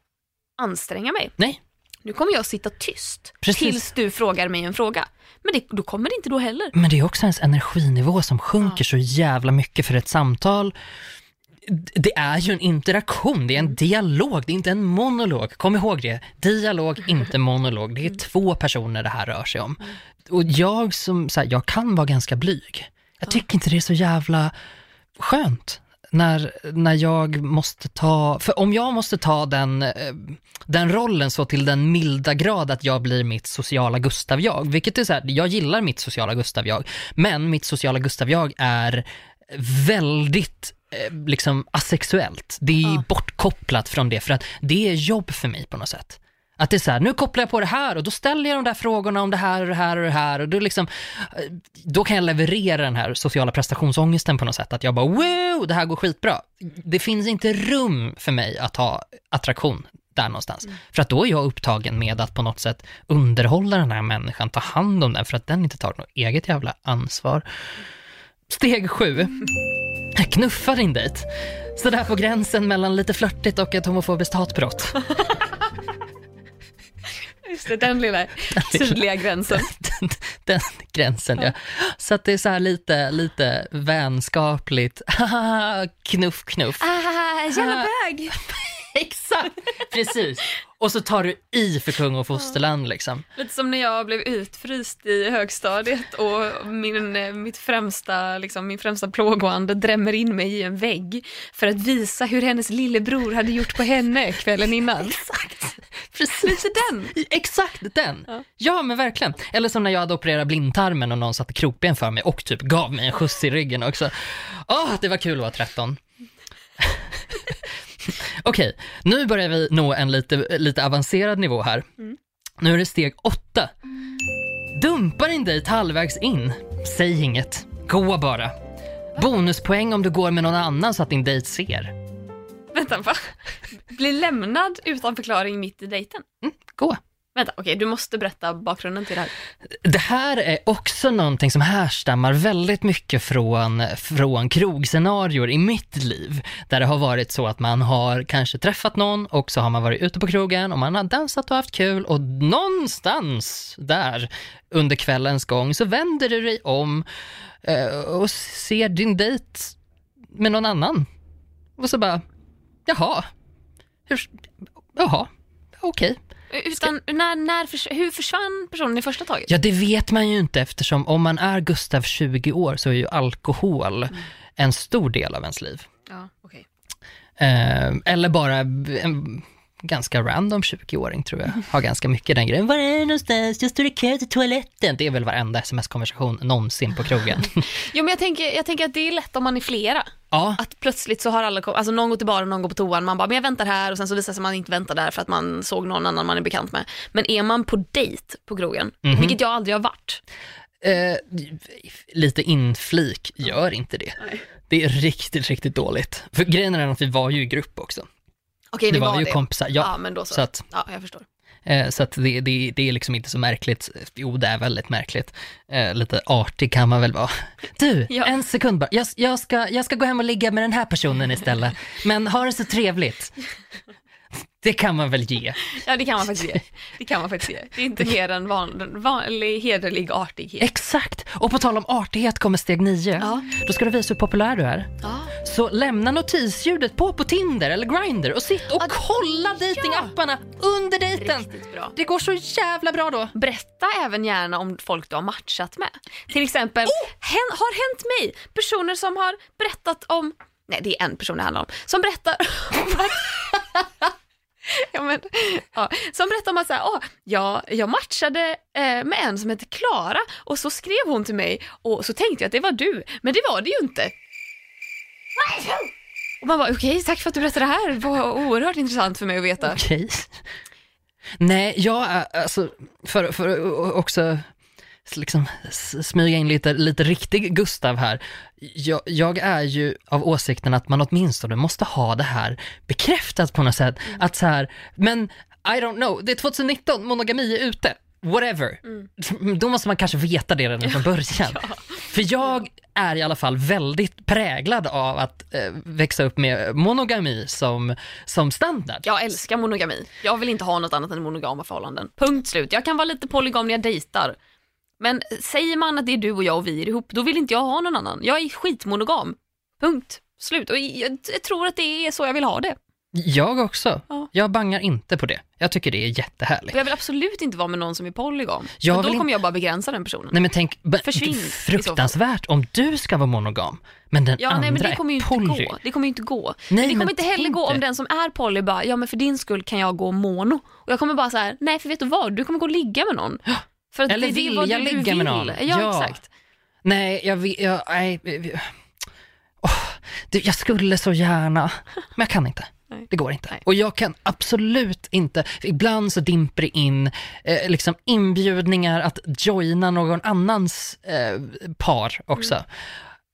anstränga mig. Nej, Nu kommer jag sitta tyst Precis. tills du frågar mig en fråga. Men det, då kommer det inte då heller. men det är också ens energinivå som sjunker så jävla mycket för ett samtal. Det är ju en interaktion, det är en dialog, det är inte en monolog. Kom ihåg det, dialog, inte monolog. Det är två personer det här rör sig om. Och jag som, så här, jag kan vara ganska blyg. Jag tycker inte det är så jävla skönt när, när jag måste ta, för om jag måste ta den, eh, den rollen så till den milda grad att jag blir mitt sociala Gustav-jag, vilket är så här, jag gillar mitt sociala Gustav-jag, men mitt sociala Gustav-jag är väldigt liksom asexuellt. Det är Ja. bortkopplat från det för att det är jobb för mig på något sätt. Att det är så här, nu kopplar jag på det här och då ställer jag de där frågorna om det här och det här och det här och då liksom, eh, då kan jag leverera den här sociala prestationsångesten på något sätt. Att jag bara wow, det här går skitbra. Det finns inte rum för mig att ha attraktion där någonstans. För att då är jag upptagen med att på något sätt underhålla den här människan, ta hand om den för att den inte tar något eget jävla ansvar. Steg sju. Knuffa din dejt. Sådär på gränsen mellan lite flörtigt och ett homofobiskt hatbrott. <laughs> Just det, den lilla tydliga gränsen. <laughs> den, den gränsen ja. Så att det är så här lite, lite vänskapligt, <laughs> knuff knuff. Ah, jävla bög! <laughs> Exakt, precis. Och så tar du i för kung och fosterland liksom. Lite som när jag blev utfryst i högstadiet och min, eh, mitt främsta, liksom, min främsta plågoande drämmer in mig i en vägg för att visa hur hennes lillebror hade gjort på henne kvällen innan. Exakt, precis. Lite den. Exakt den. Ja. Ja. men verkligen. Eller som när jag hade opererat blindtarmen och någon satte krokben för mig och typ gav mig en skjuts i ryggen också. Åh, det var kul att vara 13. <laughs> Okej, nu börjar vi nå en lite, lite avancerad nivå här. Nu är det steg åtta. Dumpa din dejt halvvägs in. Säg inget. Gå bara. Bonuspoäng om du går med någon annan så att din dejt ser. Vänta, va? Bli lämnad utan förklaring mitt i dejten? Gå. Vänta, okej, du måste berätta bakgrunden till det här. Det här är också någonting som härstammar väldigt mycket från, från krogscenarior i mitt liv. Där det har varit så att man har kanske träffat någon och så har man varit ute på krogen och man har dansat och haft kul och någonstans där under kvällens gång så vänder du dig om eh, och ser din dejt med någon annan. Och så bara, jaha, hur, jaha, okej. Utan, när, när, förs- hur försvann personen i första taget? Ja, det vet man ju inte eftersom om man är Gustav 20 år så är ju alkohol en stor del av ens liv. Ja, okej. Eh, eller bara en ganska random 20-åring tror jag, har ganska mycket den grejen. Var är du någonstans? Jag står i kö till toaletten. Det är väl varenda sms-konversation någonsin på krogen. <laughs> Jo, men jag tänker, jag tänker att det är lätt om man är flera. ja, Att plötsligt så har alla, alltså någon går till baren, någon går på toan, man bara, men jag väntar här och sen så visar det sig att man inte väntar där för att man såg någon annan man är bekant med. Men är man på dejt på krogen, Mhm. vilket jag aldrig har varit, eh, lite inflik, gör inte det. Nej. Det är riktigt, riktigt dåligt. För grejen är att vi var ju i grupp också. Okej Det var, var ju det. kompisar, ja. ja, men då så. Så att Ja, jag förstår. Eh, Så att det, det, det är liksom inte så märkligt. Jo, det är väldigt märkligt. Eh, lite artig kan man väl vara. <laughs> Du, Ja. en sekund bara. Jag, jag, ska, jag ska gå hem och ligga med den här personen istället. Men ha det så trevligt. Det kan man väl ge. <laughs> Ja, det kan man faktiskt ge. Det kan man faktiskt ge. Det är inte mer än van, vanlig hederlig artighet. Exakt. Och på tal om artighet kommer steg nio. Ja. Då ska du visa hur populär du är. Ja. Så lämna notisljudet på på Tinder eller Grindr och sitt och Ja, kolla datingapparna under dejten. Det går så jävla bra då. Berätta även gärna om folk du har matchat med. Till exempel, Oh! hen, har hänt mig personer som har berättat om, nej det är en person det handlar om, som berättar <laughs> <laughs> <laughs> Ja, men, ja, som berättar om att så här, åh, jag, jag matchade eh, med en som heter Klara och så skrev hon till mig och så tänkte jag att det var du, men det var det ju inte. Och man bara, okej, tack för att du berättade det här, det var oerhört intressant för mig att veta. Okej. Nej, jag eh, alltså, för, för också liksom smyga in lite, lite riktig Gustav här. Jag, jag är ju av åsikten att man åtminstone måste ha det här bekräftat på något sätt. Att så här, men I don't know, det är 2019, monogami är ute. Whatever. Då måste man kanske veta det redan från <laughs> början. För jag är i alla fall väldigt präglad av att eh, växa upp med monogami som, som standard. Jag älskar monogami. Jag vill inte ha något annat än monogama förhållanden. Punkt slut. Jag kan vara lite polygam när jag dejtar. Men säger man att det är du och jag och vi är ihop, då vill inte jag ha någon annan. Jag är skitmonogam. Punkt. Slut. Och jag, jag tror att det är så jag vill ha det. Jag också. Ja. Jag bangar inte på det. Jag tycker det är jättehärligt. Jag vill absolut inte vara med någon som är polygam. Jag För då kommer jag bara begränsa den personen. Nej men tänk, Försvinn fall. fruktansvärt om du ska vara monogam, men den Ja, andra nej, men det kommer ju är inte poly. gå. Det kommer ju inte gå. Nej, men det kommer men inte heller gå om den som är poly bara, ja men för din skull kan jag gå mono. Och jag kommer bara så här, nej för vet du vad, du kommer gå och ligga med någon. För att Eller det, du, du ligga med vill. någon. Ja, Ja. exakt. Nej, jag vill, jag, nej, Åh, det, jag skulle så gärna, men jag kan inte. <laughs> Nej. Det går inte. Nej. Och jag kan absolut inte, ibland så dimper det in eh, liksom inbjudningar att joina någon annans eh, par också. Mm.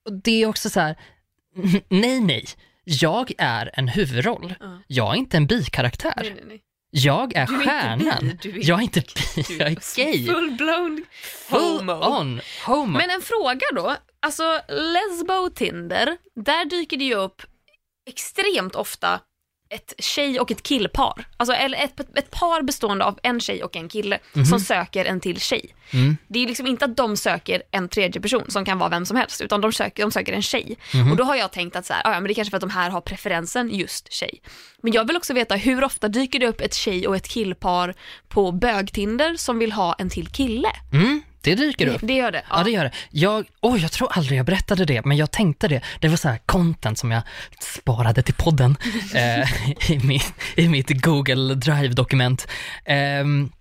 Och det är också så här, nej nej, jag är en huvudroll. Ja. Jag är inte en bikaraktär. Nej, nej. Jag är Du är inte stjärnan. bi, du är- jag är inte bi, jag är gay. Full-blown Full on homo. Men en fråga då, alltså Lesbo Tinder, där dyker det ju upp extremt ofta ett tjej och ett killpar. Alltså eller ett, ett par bestående av en tjej och en kille som söker en till tjej. Mm. Det är liksom inte att de söker en tredje person som kan vara vem som helst, utan de söker, de söker en tjej. Och då har jag tänkt att så här, "Ah, ja, men det är kanske för att de här har preferensen just tjej. Men jag vill också veta hur ofta dyker det upp ett tjej och ett killpar på bögtinder som vill ha en till kille? Det dyker upp. Det gör det? Ja, det gör det. Jag, oh, jag tror aldrig jag berättade det, men jag tänkte det. Det var så här content som jag sparade till podden <laughs> eh, i, mitt, i mitt Google Drive-dokument. Ehm,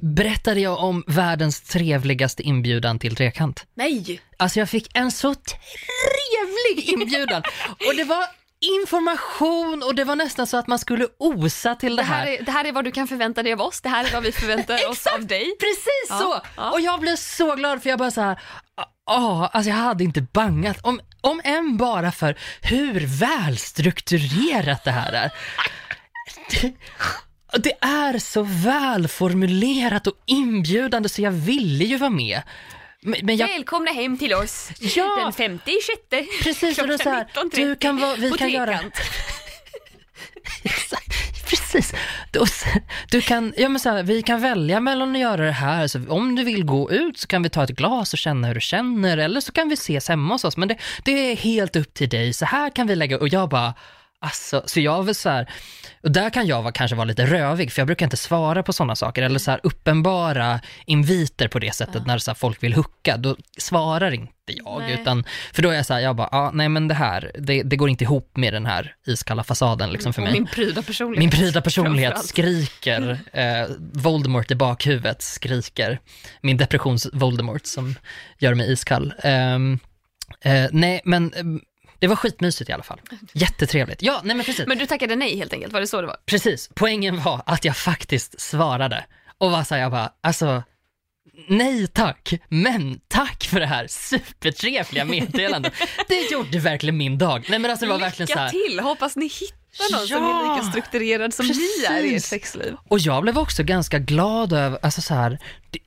berättade jag om världens trevligaste inbjudan till trekant. Nej! Alltså jag fick en så trevlig inbjudan och det var information och det var nästan så att man skulle osa till det, Det här, är, det här är vad du kan förvänta dig av oss, det här är vad vi förväntar <laughs> oss av dig. Precis Ja, så! ja. Och jag blev så glad för jag bara så här, ja, alltså jag hade inte bangat, om, om än bara för hur välstrukturerat det här är. Det, <laughs> det är så välformulerat och inbjudande så jag ville ju vara med. Men, jag, Välkomna hem till oss Ja. den femte i sjätte precis, och är så här, 19.30 du kan vara, vi kan göra. <laughs> Exakt, precis. Då, du kan, ja men så här, vi kan välja mellan att göra det här, så om du vill gå ut så kan vi ta ett glas och känna hur du känner, eller så kan vi ses hemma hos oss, men det, det är helt upp till dig, så här kan vi lägga, och jag bara, Alltså, så jag vill så här, och där kan jag vara, kanske vara lite rövig, för jag brukar inte svara på sådana saker, eller så här uppenbara inviter på det sättet, när så folk vill hucka, då svarar inte jag, Nej. utan, för då är jag så här, jag bara, ah, nej men det här, det, det går inte ihop med den här iskalla fasaden liksom för mig. min pryda personlighet. Min pryda personlighet skriker, <laughs> eh, Voldemort i bakhuvudet skriker, min depressions-Voldemort som gör mig iskall. Ehm, eh, nej, men det var skitmysigt i alla fall. Jättetrevligt. Ja, nej men precis. Men du tackade nej helt enkelt, var det så det var? Precis, poängen var att jag faktiskt svarade och var såhär, jag bara, alltså, nej tack, men tack för det här supertrevliga meddelandet. <laughs> Det gjorde verkligen min dag. Nej men alltså det var verkligen så Lycka här. till, hoppas ni hittar någon som Ja. är lika strukturerad som ni är i ert Precis. sexliv. Och jag blev också ganska glad över, alltså så här, det,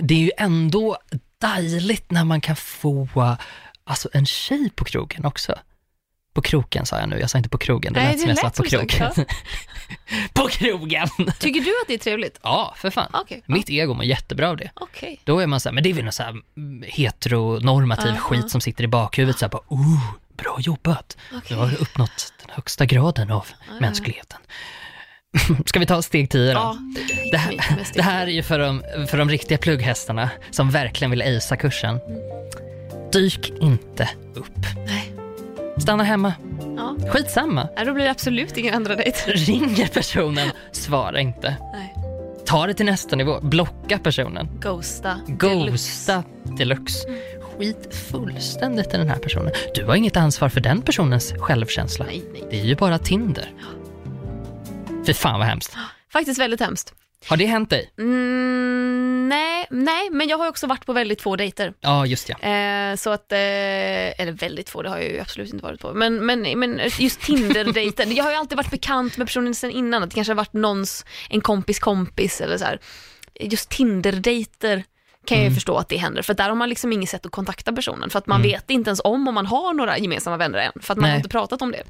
det är ju ändå dejligt när man kan få, alltså en tjej på krogen också. På kroken sa jag nu, jag sa inte på krogen, det Nej, lät det som jag lät sa på så, krogen. på krogen! Tycker du att det är trevligt? <laughs> Ja, för fan. Okej. Mitt ego mår jättebra av det. Okej. Då är man så här, men det är väl någon så här mm, heteronormativ Ja, skit ja. som sitter i bakhuvudet så här bara, oh, bra jobbat. Du Okej. har uppnått den högsta graden av mänskligheten. <laughs> Ska vi ta steg 10 då? Ja, Det här, mitt mest det här är ju för de, för de riktiga plugghästarna som verkligen vill acea kursen. Dyk inte upp. Nej. Stanna hemma. Ja. Skitsamma. Nej, då blir det absolut ingen andra dejt. Ringer personen, svara inte. Nej. Ta det till nästa nivå. Blocka personen. Ghosta. deluxe. Ghosta deluxe. Skit fullständigt i den här personen. Du har inget ansvar för den personens självkänsla. Nej, nej. Det är ju bara Tinder. Fy fan vad hemskt. <gasps> Faktiskt väldigt hemskt. Har det hänt dig? Mm, nej, Nej, men jag har också varit på väldigt få dejter. Ja, just ja. Eh, så att, eh, eller väldigt få, det har jag ju absolut inte varit på. Men, men, men just Tinder-dejten, jag har ju alltid varit bekant med personen sen innan, att det kanske har varit någons, en kompis kompis eller så här. Just Tinder-dejter kan jag ju Mm. förstå att det händer, för där har man liksom inget sätt att kontakta personen, för att man Mm. vet inte ens om om man har några gemensamma vänner än, för att man Nej. har inte pratat om det.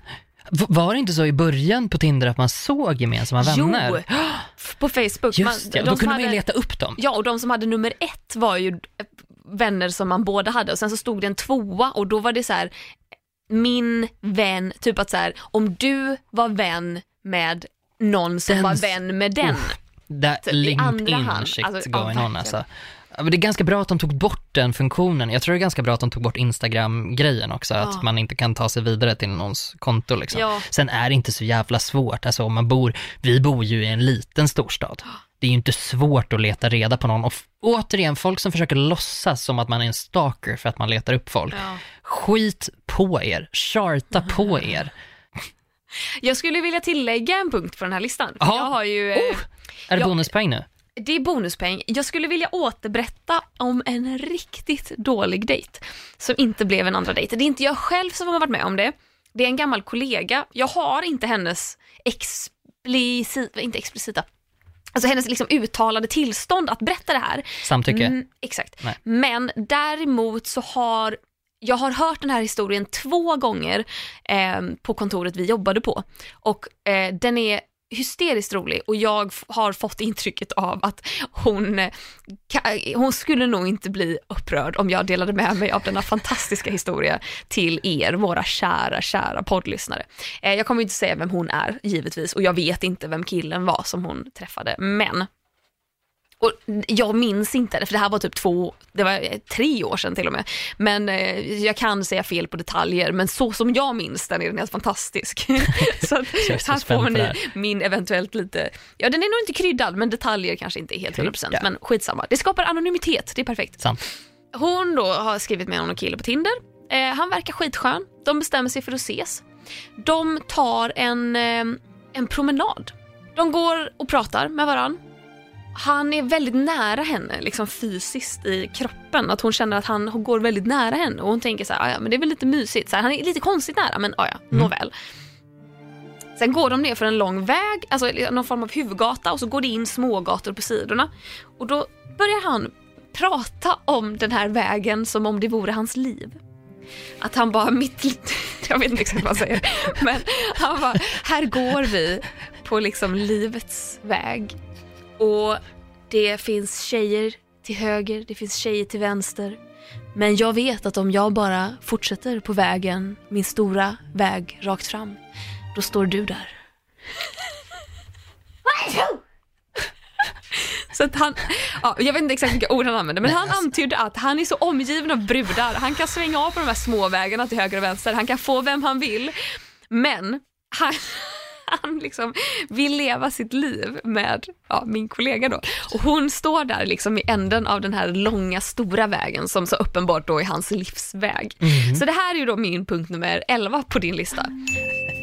Var det inte så i början på Tinder att man såg gemensamma vänner? Jo, på Facebook. Just det, de då kunde man ju leta upp dem. Ja, och de som hade nummer ett var ju eh, vänner som man båda hade och sen så stod det en tvåa och då var det så här min vän, typ att så här om du var vän med någon som Den var vän med den. That Typ i andra LinkedIn hand. shit Alltså, ja, going on verkligen. alltså. Men det är ganska bra att de tog bort den funktionen. Jag tror det är ganska bra att de tog bort Instagram-grejen också, Ja. att man inte kan ta sig vidare till någons konto liksom. Ja. Sen är det inte så jävla svårt, alltså om man bor, vi bor ju i en liten storstad. Det är ju inte svårt att leta reda på någon och återigen, folk som försöker låtsas som att man är en stalker för att man letar upp folk. Ja. Skit på er, charta på <laughs> er. Jag skulle vilja tillägga en punkt på den här listan. Jag har ju, eh, Oh. Är det Ja. bonuspoäng nu? Det är bonuspeng. Jag skulle vilja återberätta om en riktigt dålig dejt som inte blev en andra dejt. Det är inte jag själv som har varit med om det. Det är en gammal kollega. Jag har inte hennes explicita, inte explicita, alltså hennes liksom uttalade tillstånd att berätta det här. Samtycke? Mm, exakt. Nej. Men däremot så har jag har hört den här historien två gånger eh, på kontoret vi jobbade på och eh, den är hysteriskt rolig och jag har fått intrycket av att hon, eh, hon skulle nog inte bli upprörd om jag delade med mig av denna fantastiska historia till er, våra kära, kära poddlyssnare. Eh, jag kommer inte säga vem hon är, givetvis, och jag vet inte vem killen var som hon träffade, men och jag minns inte det, för det här var typ två, det var eh, tre år sedan till och med. Men eh, jag kan säga fel på detaljer, men så som jag minns den är den helt fantastisk. <laughs> så att, här får ni min eventuellt lite, ja den är nog inte kryddad, men detaljer kanske inte är helt 100%, Krydda. men skitsamma. Det skapar anonymitet, det är perfekt. Sant. Hon då har skrivit med någon kille på Tinder. Eh, han verkar skitskön. De bestämmer sig för att ses. De tar en, eh, en promenad. De går och pratar med varann. Han är väldigt nära henne, liksom fysiskt i kroppen. Att hon känner att han går väldigt nära henne och hon tänker så här, "Ah, ja men det är väl lite mysigt. Så här, han är lite konstigt nära men ah, ja, Mm. nåväl. Sen går de ner för en lång väg, alltså någon form av huvudgata och så går det in smågator på sidorna. Och då börjar han prata om den här vägen som om det vore hans liv. Att han bara mitt <laughs> jag vet inte exakt vad han säger, men han bara, här går vi på liksom livets väg. Och det finns tjejer till höger, det finns tjejer till vänster. Men jag vet att om jag bara fortsätter på vägen, min stora väg rakt fram, då står du där. Så att han, ja, jag vet inte exakt vilka ord han använde, men han antydde att han är så omgiven av brudar. Han kan svänga av på de här småvägarna till höger och vänster, han kan få vem han vill. Men han, han liksom vill leva sitt liv med ja, min kollega då. Och hon står där liksom i änden av den här långa stora vägen som så uppenbart då är hans livsväg. Så det här är ju då min punkt nummer 11 på din lista.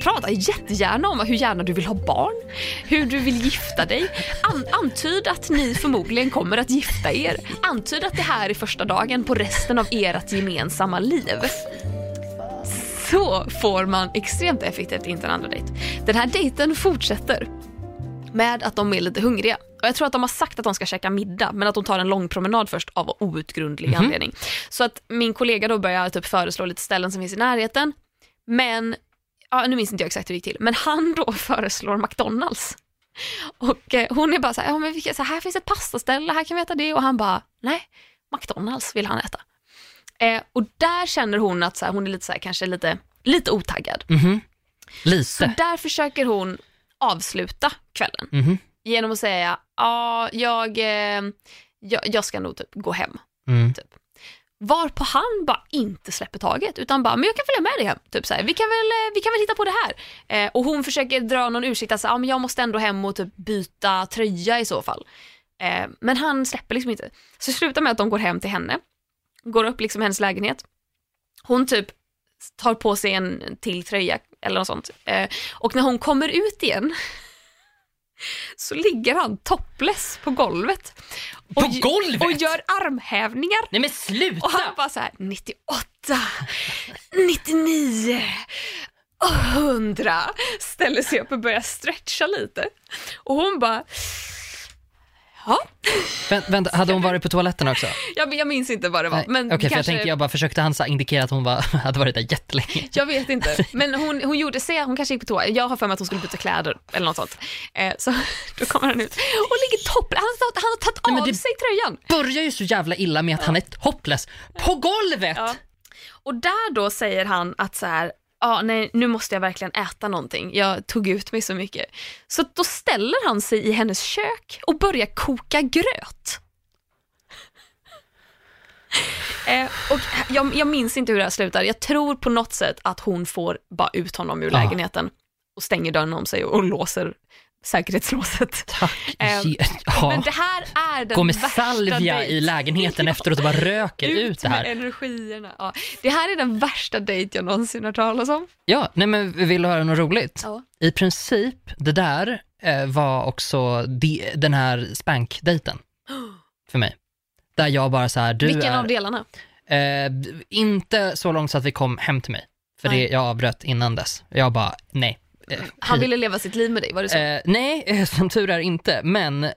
Prata jättegärna om hur gärna du vill ha barn, hur du vill gifta dig. An antyd att ni förmodligen kommer att gifta er. Antyd att det här är första dagen på resten av ert gemensamma liv. Så får man extremt effektivt inte en andra dejt. Den här dejten fortsätter med att de är lite hungriga. Och jag tror att de har sagt att de ska käka middag, men att de tar en lång promenad först av outgrundlig anledning. Så att min kollega då börjar typ föreslå lite ställen som finns i närheten, men ja, nu minns inte jag exakt hur det gick till, men han då <laughs> föreslår McDonalds. Och eh, hon är bara så här, ja, men så här finns ett pastaställe, här kan vi äta det. Och han bara, nej, McDonalds vill han äta. Eh, och där känner hon att så här, hon är lite så här, kanske lite, lite otaggad. Mhm. Så Lite. där försöker hon avsluta kvällen Mhm. genom att säga, ja, jag, eh, jag, jag ska nog typ gå hem. Mm. Varpå han bara inte släpper taget utan bara, men jag kan följa med dig hem. Typ så här, vi, kan väl, eh, vi kan väl hitta på det här. Eh, och hon försöker dra någon ursäkt, alltså, ja, men jag måste ändå hem och typ byta tröja i så fall. Eh, men han släpper liksom inte. Så slutar med att de går hem till henne, går upp liksom hennes lägenhet. Hon typ tar på sig en till tröja eller något sånt. Eh, och när hon kommer ut igen <laughs> så ligger han topless på golvet. På och, golvet? Och gör armhävningar. Nej men sluta! Och han bara så här 98, 99 och 100 ställer sig upp och börjar stretcha lite. Och hon bara Ja, Vänt, vänta, hade hon varit på toaletten också? <laughs> jag, jag minns inte vad det var. Nej, Men Okej, för jag kanske, tänkte jag bara försökte han indikera att hon var, <laughs> hade varit där jättelänge. Jag vet inte, <laughs> men hon, hon gjorde se, hon kanske gick på toa. Jag har för mig att hon skulle byta kläder eller något sånt. Eh, så då kommer han ut och ligger topp. Han, har- han har tagit Nej, men av det- sig tröjan. Börjar ju så jävla illa med att han är hoppless på golvet! Ja. Och där då säger han att så här, ja nej nu måste jag verkligen äta någonting, jag tog ut mig så mycket. Så då ställer han sig i hennes kök och börjar koka gröt. <laughs> eh, och jag, jag minns inte hur det här slutar, jag tror på något sätt att hon får bara ut honom ur Ja. lägenheten och stänger dörren om sig och låser säkerhetslåset. Tack. Eh, Ja. Men det här är den Gå med värsta salvia dejt. i lägenheten <laughs> efteråt och bara röker ut det med här. energierna. Ja. Det här är den värsta dejt jag någonsin hört talas om. Ja, nej men vill du höra något roligt? Ja. I princip, det där eh, var också de, den här spank-dejten <gasps> för mig. Där jag bara så här, du Vilken är... av delarna? Eh, inte så långt så att vi kom hem till mig. För det, jag avbröt innan dess. Jag bara, nej. Eh, Han ville leva sitt liv med dig, var det så? Eh, nej, <laughs> som tur är inte, men, <laughs> men,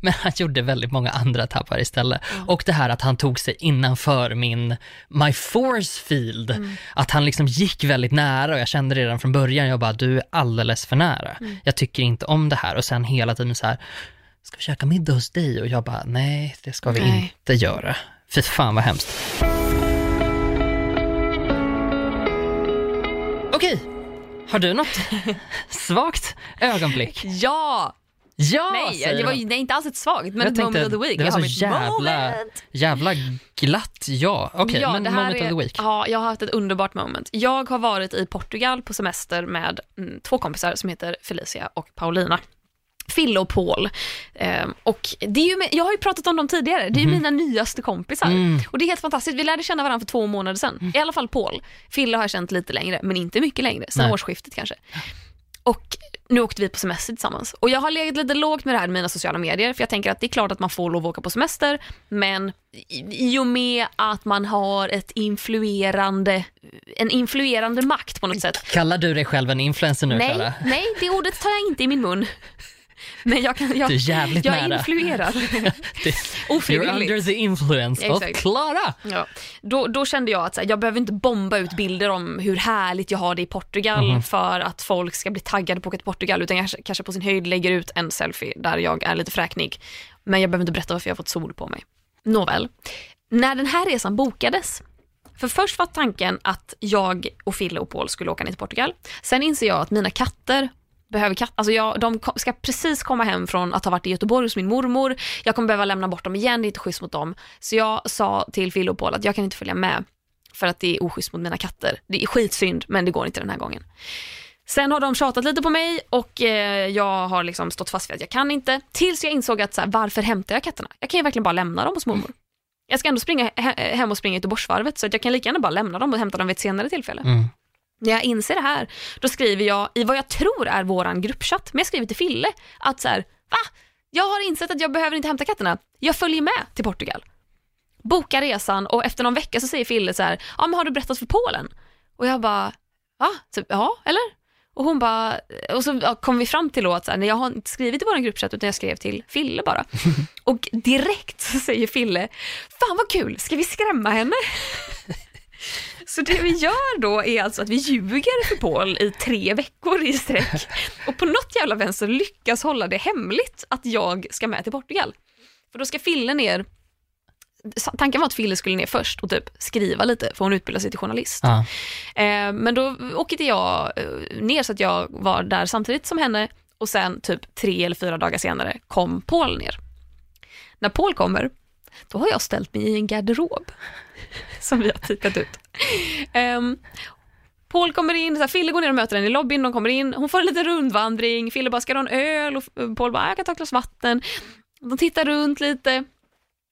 men han gjorde väldigt många andra tappar istället. Och det här att han tog sig innanför min, my force field, Mm. att han liksom gick väldigt nära och jag kände redan från början, jag bara, du är alldeles för nära. Mm. Jag tycker inte om det här och sen hela tiden så här, ska vi käka middag hos dig? Och jag bara, nej, det ska vi Nej. inte göra. Fy fan vad hemskt. Okej, har du något <laughs> svagt ögonblick? Ja! Ja, Nej, det var är inte alls ett svagt, men Jag ett moment tänkte, of the week. det var så jävla, moment. jävla glatt ja. Okej, ja, men moment är, of the week. Ja, jag har haft ett underbart moment. Jag har varit i Portugal på semester med mm, två kompisar som heter Felicia och Paulina. Fille och Paul. Ehm, och det är ju, jag har ju pratat om dem tidigare, det är ju mina nyaste kompisar. Mm. Och det är helt fantastiskt, vi lärde känna varandra för två månader sedan. I alla fall Paul. Fille har jag känt lite längre, men inte mycket längre, sen Nej. årsskiftet kanske. Och nu åkte vi på semester tillsammans. Och jag har legat lite lågt med det här med mina sociala medier, för jag tänker att det är klart att man får lov att åka på semester, men i, och med att man har ett influerande, en influerande makt på något sätt. Kallar du dig själv en influencer nu Nej, Klara? nej, det ordet tar jag inte i min mun. <laughs> Men jag, kan, jag, Du är jävligt jag nära. <laughs> Det- <laughs> You're Ofrivilligt. under the influence of. Klara. Ja, då, då kände jag att här, jag behöver inte bomba ut bilder om hur härligt jag har det i Portugal Mhm. för att folk ska bli taggade på att åka till Portugal utan jag kanske, kanske på sin höjd lägger ut en selfie där jag är lite fräknig. Men jag behöver inte berätta varför jag har fått sol på mig. Nåväl, när den här resan bokades för först var tanken att jag och Fille och Paul skulle åka ner till Portugal. Sen inser jag att mina katter behöver katt, alltså jag, de ska precis komma hem från att ha varit i Göteborg hos min mormor. Jag kommer behöva lämna bort dem igen, det är inte schysst mot dem. Så jag sa till Fille och Paul att jag kan inte följa med för att det är oschysst mot mina katter. Det är skitsynd, men det går inte den här gången. Sen har de tjatat lite på mig och eh, jag har liksom stått fast vid att jag kan inte. Tills jag insåg att så här, varför hämtar jag katterna? Jag kan ju verkligen bara lämna dem hos mormor. Jag ska ändå springa he- hem och springa Göteborgsvarvet så att jag kan lika gärna bara lämna dem och hämta dem vid ett senare tillfälle. Mm. När jag inser det här, då skriver jag i vad jag tror är våran gruppchatt, men jag skriver till Fille att så här, va? Jag har insett att jag behöver inte hämta katterna. Jag följer med till Portugal. Bokar resan och efter någon vecka så säger Fille så här, ja men har du berättat för Polen? Och jag bara, va? Så, ja, eller? Och hon bara, och så kom vi fram till då att så här, nej, jag har inte skrivit i vår gruppchatt utan jag skrev till Fille bara. <laughs> Och direkt så säger Fille, fan vad kul, ska vi skrämma henne? <laughs> Så det vi gör då är alltså att vi ljuger för Paul i tre veckor i sträck och på något jävla vänster lyckas hålla det hemligt att jag ska med till Portugal. För då ska Fille ner, tanken var att Fille skulle ner först och typ skriva lite för hon utbildar sig till journalist. Ja. Eh, men då åkte jag eh, ner så att jag var där samtidigt som henne och sen typ tre eller fyra dagar senare kom Paul ner. När Paul kommer, då har jag ställt mig i en garderob <laughs> som vi har tittat ut. Um, Paul kommer in, så här, Fille går ner och möter henne i lobbyn, de kommer in, hon får en liten rundvandring, Fille bara, ska du ha en öl? Och Paul bara, jag kan ta ett glas vatten. De tittar runt lite,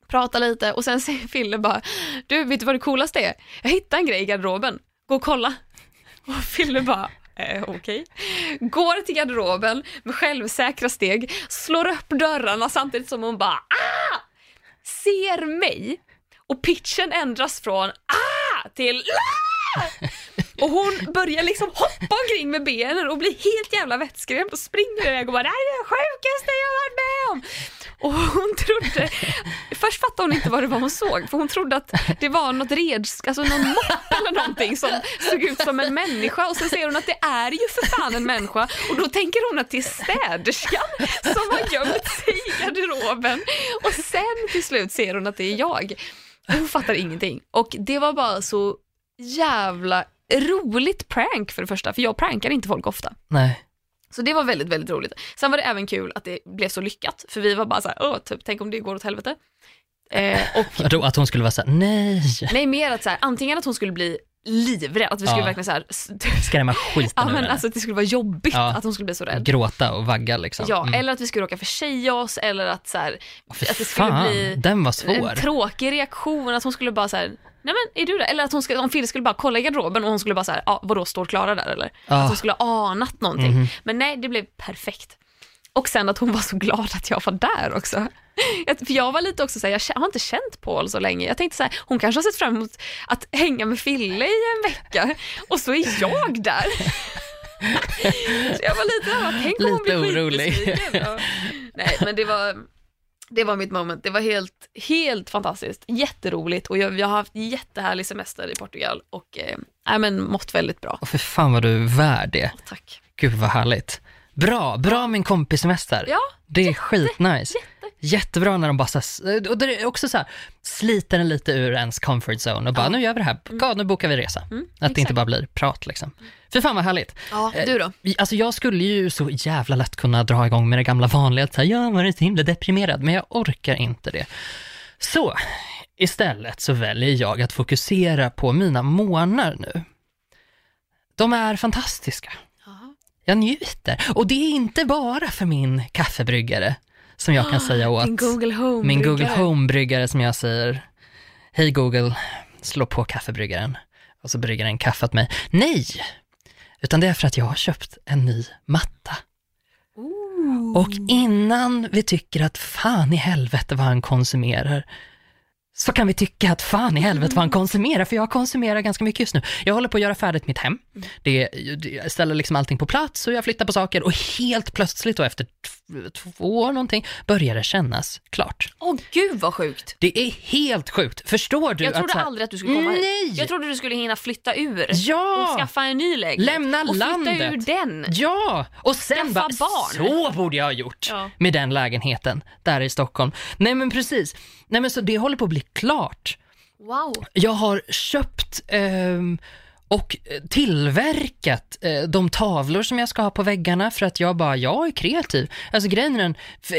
pratar lite och sen säger Fille bara, du vet du vad det coolaste är? Jag hittade en grej i garderoben, gå och kolla. Och Fille bara, Eh, Okej. Går till garderoben med självsäkra steg, slår upp dörrarna samtidigt som hon bara ah! Ser mig och pitchen ändras från ah! till ah! Och hon börjar liksom hoppa omkring med benen och blir helt jävla vettskrämd och springer iväg och bara det här är det sjukaste jag har varit med om. Och hon trodde, först fattade hon inte vad det var hon såg, för hon trodde att det var något redskap, alltså någon mopp eller någonting som såg ut som en människa och sen ser hon att det är ju för fan en människa och då tänker hon att det är städerskan som har gömt sig i garderoben och sen till slut ser hon att det är jag. Hon fattar ingenting och det var bara så jävla roligt prank för det första, för jag prankar inte folk ofta. Nej. Så det var väldigt, väldigt roligt. Sen var det även kul att det blev så lyckat, för vi var bara så här, åh, typ, tänk om det går åt helvete. Eh, och <laughs> att hon skulle vara såhär, nej, nej, mer att så här, antingen att hon skulle bli livrädd, att vi skulle Ja. verkligen så här, <laughs> skrämma skiten ja men alltså att det skulle vara jobbigt Ja. att hon skulle bli så rädd. Gråta och vagga liksom. Ja, Mm. eller att vi skulle råka försäga oss, eller att, så här, Fy att det skulle fan, bli den var svår. en tråkig reaktion, att hon skulle bara så här, nej men är du där? Eller att hon skulle, om Fille skulle bara kolla i garderoben och hon skulle bara så här, ja vadå står Klara där eller? Ah. Att hon skulle ha anat någonting. Mhm. Men nej, det blev perfekt. Och sen att hon var så glad att jag var där också. För jag var lite också så här, jag har inte känt Paul så länge. Jag tänkte så här, hon kanske har sett fram emot att hänga med Fille i en vecka och så är jag där. Så jag var lite, ja, tänk om hon blir orolig. Ja. Nej, men det var, det var mitt moment. Det var helt, helt fantastiskt. Jätteroligt och jag, jag har haft jättehärlig semester i Portugal och eh, nej, men mått väldigt bra. Och för fan vad du är värd det. Tack. Gud vad härligt. Bra, bra min kompissemester. Ja, Det är skitnice. jätte. Jättebra när de bara så här, och det är också så här, sliter en lite ur ens comfort zone och bara, Ja. nu gör vi det här, ja, nu bokar vi resa. Mm, Att det inte exakt. bara blir prat liksom. Fy fan vad härligt. Ja, du då? Alltså jag skulle ju så jävla lätt kunna dra igång med det gamla vanliga, att jag har varit så himla deprimerad, men jag orkar inte det. Så, istället så väljer jag att fokusera på mina månar nu. De är fantastiska. Jag njuter. Och det är inte bara för min kaffebryggare som jag kan säga åt. Din Google Home Min Google bryggare. Home-bryggare som jag säger, hej Google, slå på kaffebryggaren. Och så brygger den kaffe åt mig. Nej! Utan det är för att jag har köpt en ny matta. Ooh. Och innan vi tycker att fan i helvete vad han konsumerar, så kan vi tycka att fan i helvete vad han konsumerar, för jag konsumerar ganska mycket just nu. Jag håller på att göra färdigt mitt hem. Det, jag ställer liksom allting på plats och jag flyttar på saker och helt plötsligt då efter två år någonting börjar det kännas klart. Åh gud vad sjukt. Det är helt sjukt. Förstår du? Jag trodde att här- aldrig att du skulle komma hit. Nej! Jag trodde du skulle hinna flytta ur Ja! och skaffa en ny lägenhet. Lämna och flytta landet. ur den. Ja, och sen bara, barn. så borde jag ha gjort Ja. med den lägenheten där i Stockholm. Nej men precis, nej men så det håller på att bli klart. Wow. Jag har köpt ehm, och tillverkat eh, de tavlor som jag ska ha på väggarna för att jag bara, jag är kreativ. Alltså grejen är den,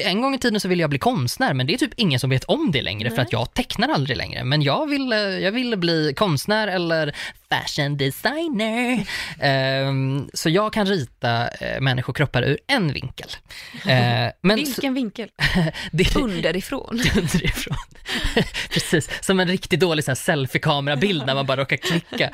en gång i tiden så ville jag bli konstnär men det är typ ingen som vet om det längre för att jag tecknar aldrig längre. Men jag ville, jag ville bli konstnär eller fashion designer. Ehm, så jag kan rita eh, människokroppar ur en vinkel. Eh, <laughs> men Vilken vinkel? <laughs> det, Underifrån. <laughs> underifrån. Precis, som en riktigt dålig selfie-kamerabild när man bara råkar klicka.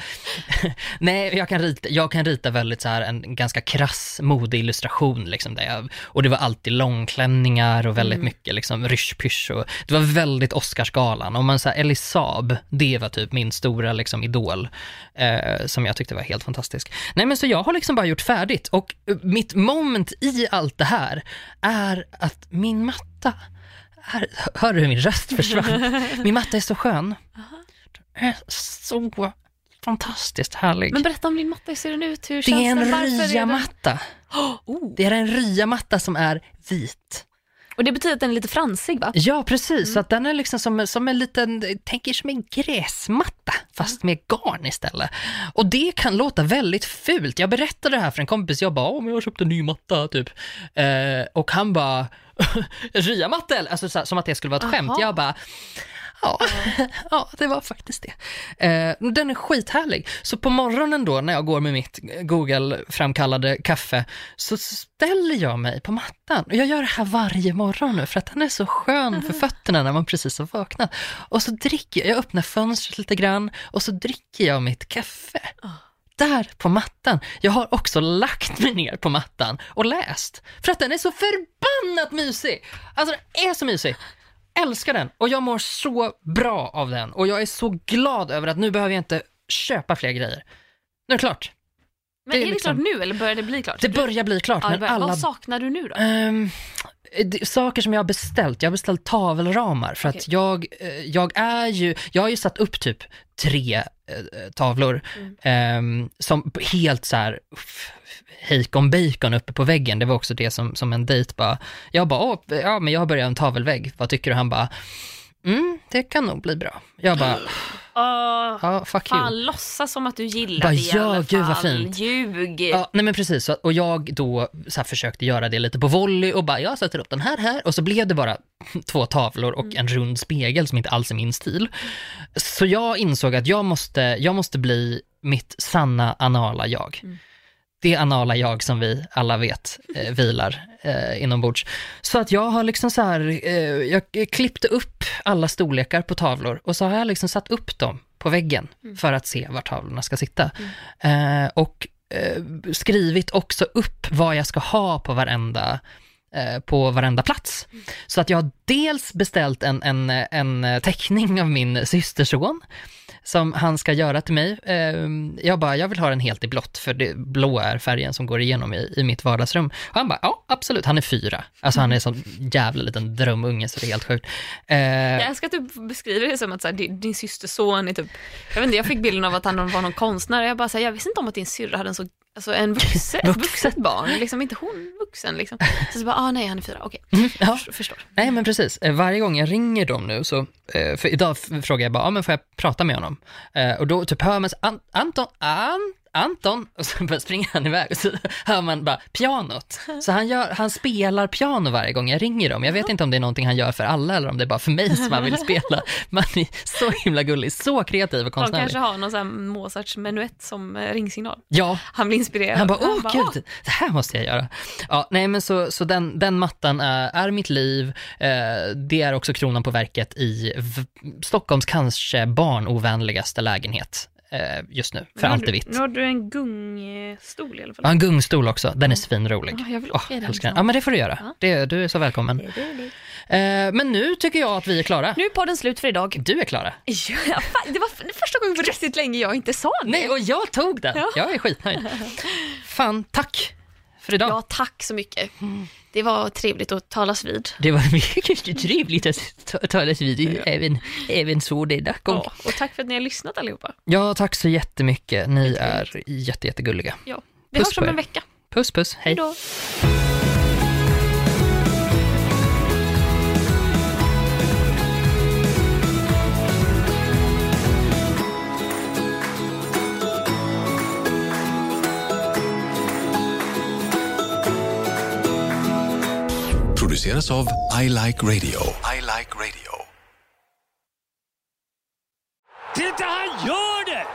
Nej, jag kan rita, jag kan rita väldigt så här en ganska krass modeillustration liksom där jag, och det var alltid långklänningar och väldigt mycket liksom rysch-pysch och det var väldigt Oscarsgalan. Om man säger Elisab, det var typ min stora liksom idol eh, som jag tyckte var helt fantastisk. Nej men så jag har liksom bara gjort färdigt och eh, mitt moment i allt det här är att min matta här, hör du hur min röst försvann? <laughs> Min matta är så skön. Den är så fantastiskt härlig. Men berätta om din matta, hur ser den ut? Hur det känns är en den- ryamatta. <gasps> Oh. Det är en ryamatta som är vit. Och det betyder att den är lite fransig va? Ja, precis. Så att den är liksom som, som en liten, tänk er som en gräsmatta, fast med garn istället. Och det kan låta väldigt fult. Jag berättade det här för en kompis, jag bara, men jag har köpt en ny matta, typ. Eh, och han bara, <laughs> ryamatta eller? Alltså så, som att det skulle vara ett skämt. Aha. Jag bara, Ja, <laughs> ja, det var faktiskt det. Eh, den är skithärlig. Så på morgonen då när jag går med mitt Google-framkallade kaffe så ställer jag mig på mattan. Och jag gör det här varje morgon nu för att den är så skön för fötterna när man precis har vaknat. Och så dricker jag, jag öppnar fönstret lite grann och så dricker jag mitt kaffe. där på mattan. Jag har också lagt mig ner på mattan och läst. För att den är så förbannat mysig! Alltså den är så mysig. Älskar den och jag mår så bra av den och jag är så glad över att nu behöver jag inte köpa fler grejer. Nu är det klart. Men Det är är det liksom- klart nu eller börjar det bli klart? Det börjar bli klart, ja, det men börjar. alla Vad saknar du nu då? Ehm, det- saker som jag har beställt. Jag har beställt tavelramar för att Okej. jag, eh, jag är ju, jag har ju satt upp typ tre eh, tavlor Mm. ehm, som helt så här hejkon bacon uppe på väggen. Det var också det som, som en dejt bara, jag bara, Åh, ja men jag har börjat en tavelvägg, vad tycker du? Han bara, mm, det kan nog bli bra. Jag bara, Åh, ja fuck you. fan, låtsas som att du gillar Bara, det i ja, alla fall. gud, vad fint. Ljug. Ja, nej men precis. Och jag då så försökte göra det lite på volley och bara, jag sätter upp den här här och så blev det bara <laughs> två tavlor och en rund spegel som inte alls är min stil. Så jag insåg att jag måste, jag måste bli mitt sanna anala jag. Mm. Det anala jag som vi alla vet eh, vilar eh, inombords. Så att jag har liksom så här, eh, jag klippte upp alla storlekar på tavlor och så har jag liksom satt upp dem på väggen för att se var tavlorna ska sitta. Eh, och eh, skrivit också upp vad jag ska ha på varenda eh, på varenda plats. Så att jag har dels beställt en, en, en teckning av min systerson som han ska göra till mig. Eh, Jag bara, jag vill ha den helt i blått för det blå är färgen som går igenom i, i mitt vardagsrum. Och han bara, ja absolut, han är fyra. Alltså han är en sån jävla liten drömunge så det är helt sjukt. Eh, Jag älskar att du beskriver det som att så här, din, din systers son är typ, jag vet inte, jag fick bilden av att han var någon konstnär. Jag bara så här, jag visste inte om att din syrra hade en så, alltså en <laughs> vuxen, Vuxen. vuxet barn, liksom inte hon vuxen liksom. Så, så bara, ah nej han är fyra, okej, ja. Förstår-. Nej men precis, Eh, varje gång jag ringer dem nu så, eh, för idag frågar jag bara, ja men får jag prata med honom? Eh, Och då typ hör man Anton, An- Anton, <laughs> och så bara springer han iväg och så hör man bara pianot. Så han, gör, han spelar piano varje gång jag ringer dem. Jag vet inte om det är någonting han gör för alla eller om det är bara för mig som han vill <laughs> spela. Man är så himla gullig, så kreativ och De konstnärlig. kanske har någon sån här Mozarts menuett som eh, ringsignal. Ja, Han blir inspirerad. Han bara, åh bara, gud, det här måste jag göra. Ja, nej men så, så den, den mattan är, är mitt liv. Eh, det är också kronan på verket i Stockholms kanske barnovänligaste lägenhet just nu, för allt är vitt. Nu har du en gungstol i alla fall. Ja, en gungstol också, den är svinrolig. Ja, jag vill åka i den. Ja, men det får du göra. Ja. Det, du är så välkommen. Eh, men nu tycker jag att vi är klara. Nu är podden slut för idag. Du är klara. Ja, fan, det var första gången på riktigt länge jag inte sa det. Nej, och jag tog den. Ja. Jag är skitnöjd. Fan, tack för idag. Ja, tack så mycket. Det var trevligt att talas vid. Det var <laughs> mycket trevligt att ta- talas vid, även, även så denna gång. Ja, och tack för att ni har lyssnat allihopa. Ja, tack så jättemycket. Ni är jätte, jättegulliga. Ja, vi Puss hörs om en vecka. Puss, puss. Hej. Hej Produceras av I Like Radio. I Like Radio. Titta, han gör det!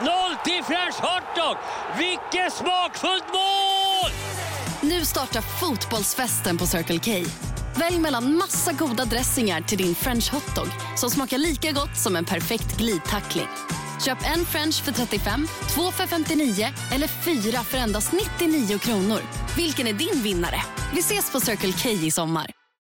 1-0 till French Hotdog! Vilket smakfullt mål! Nu startar fotbollsfesten på Circle K. Välj mellan massa goda dressingar till din french hotdog som smakar lika gott som en perfekt glidtackling. Köp en french för 35, två för 59 eller fyra för endast 99 kronor. Vilken är din vinnare? Vi ses på Circle K i sommar.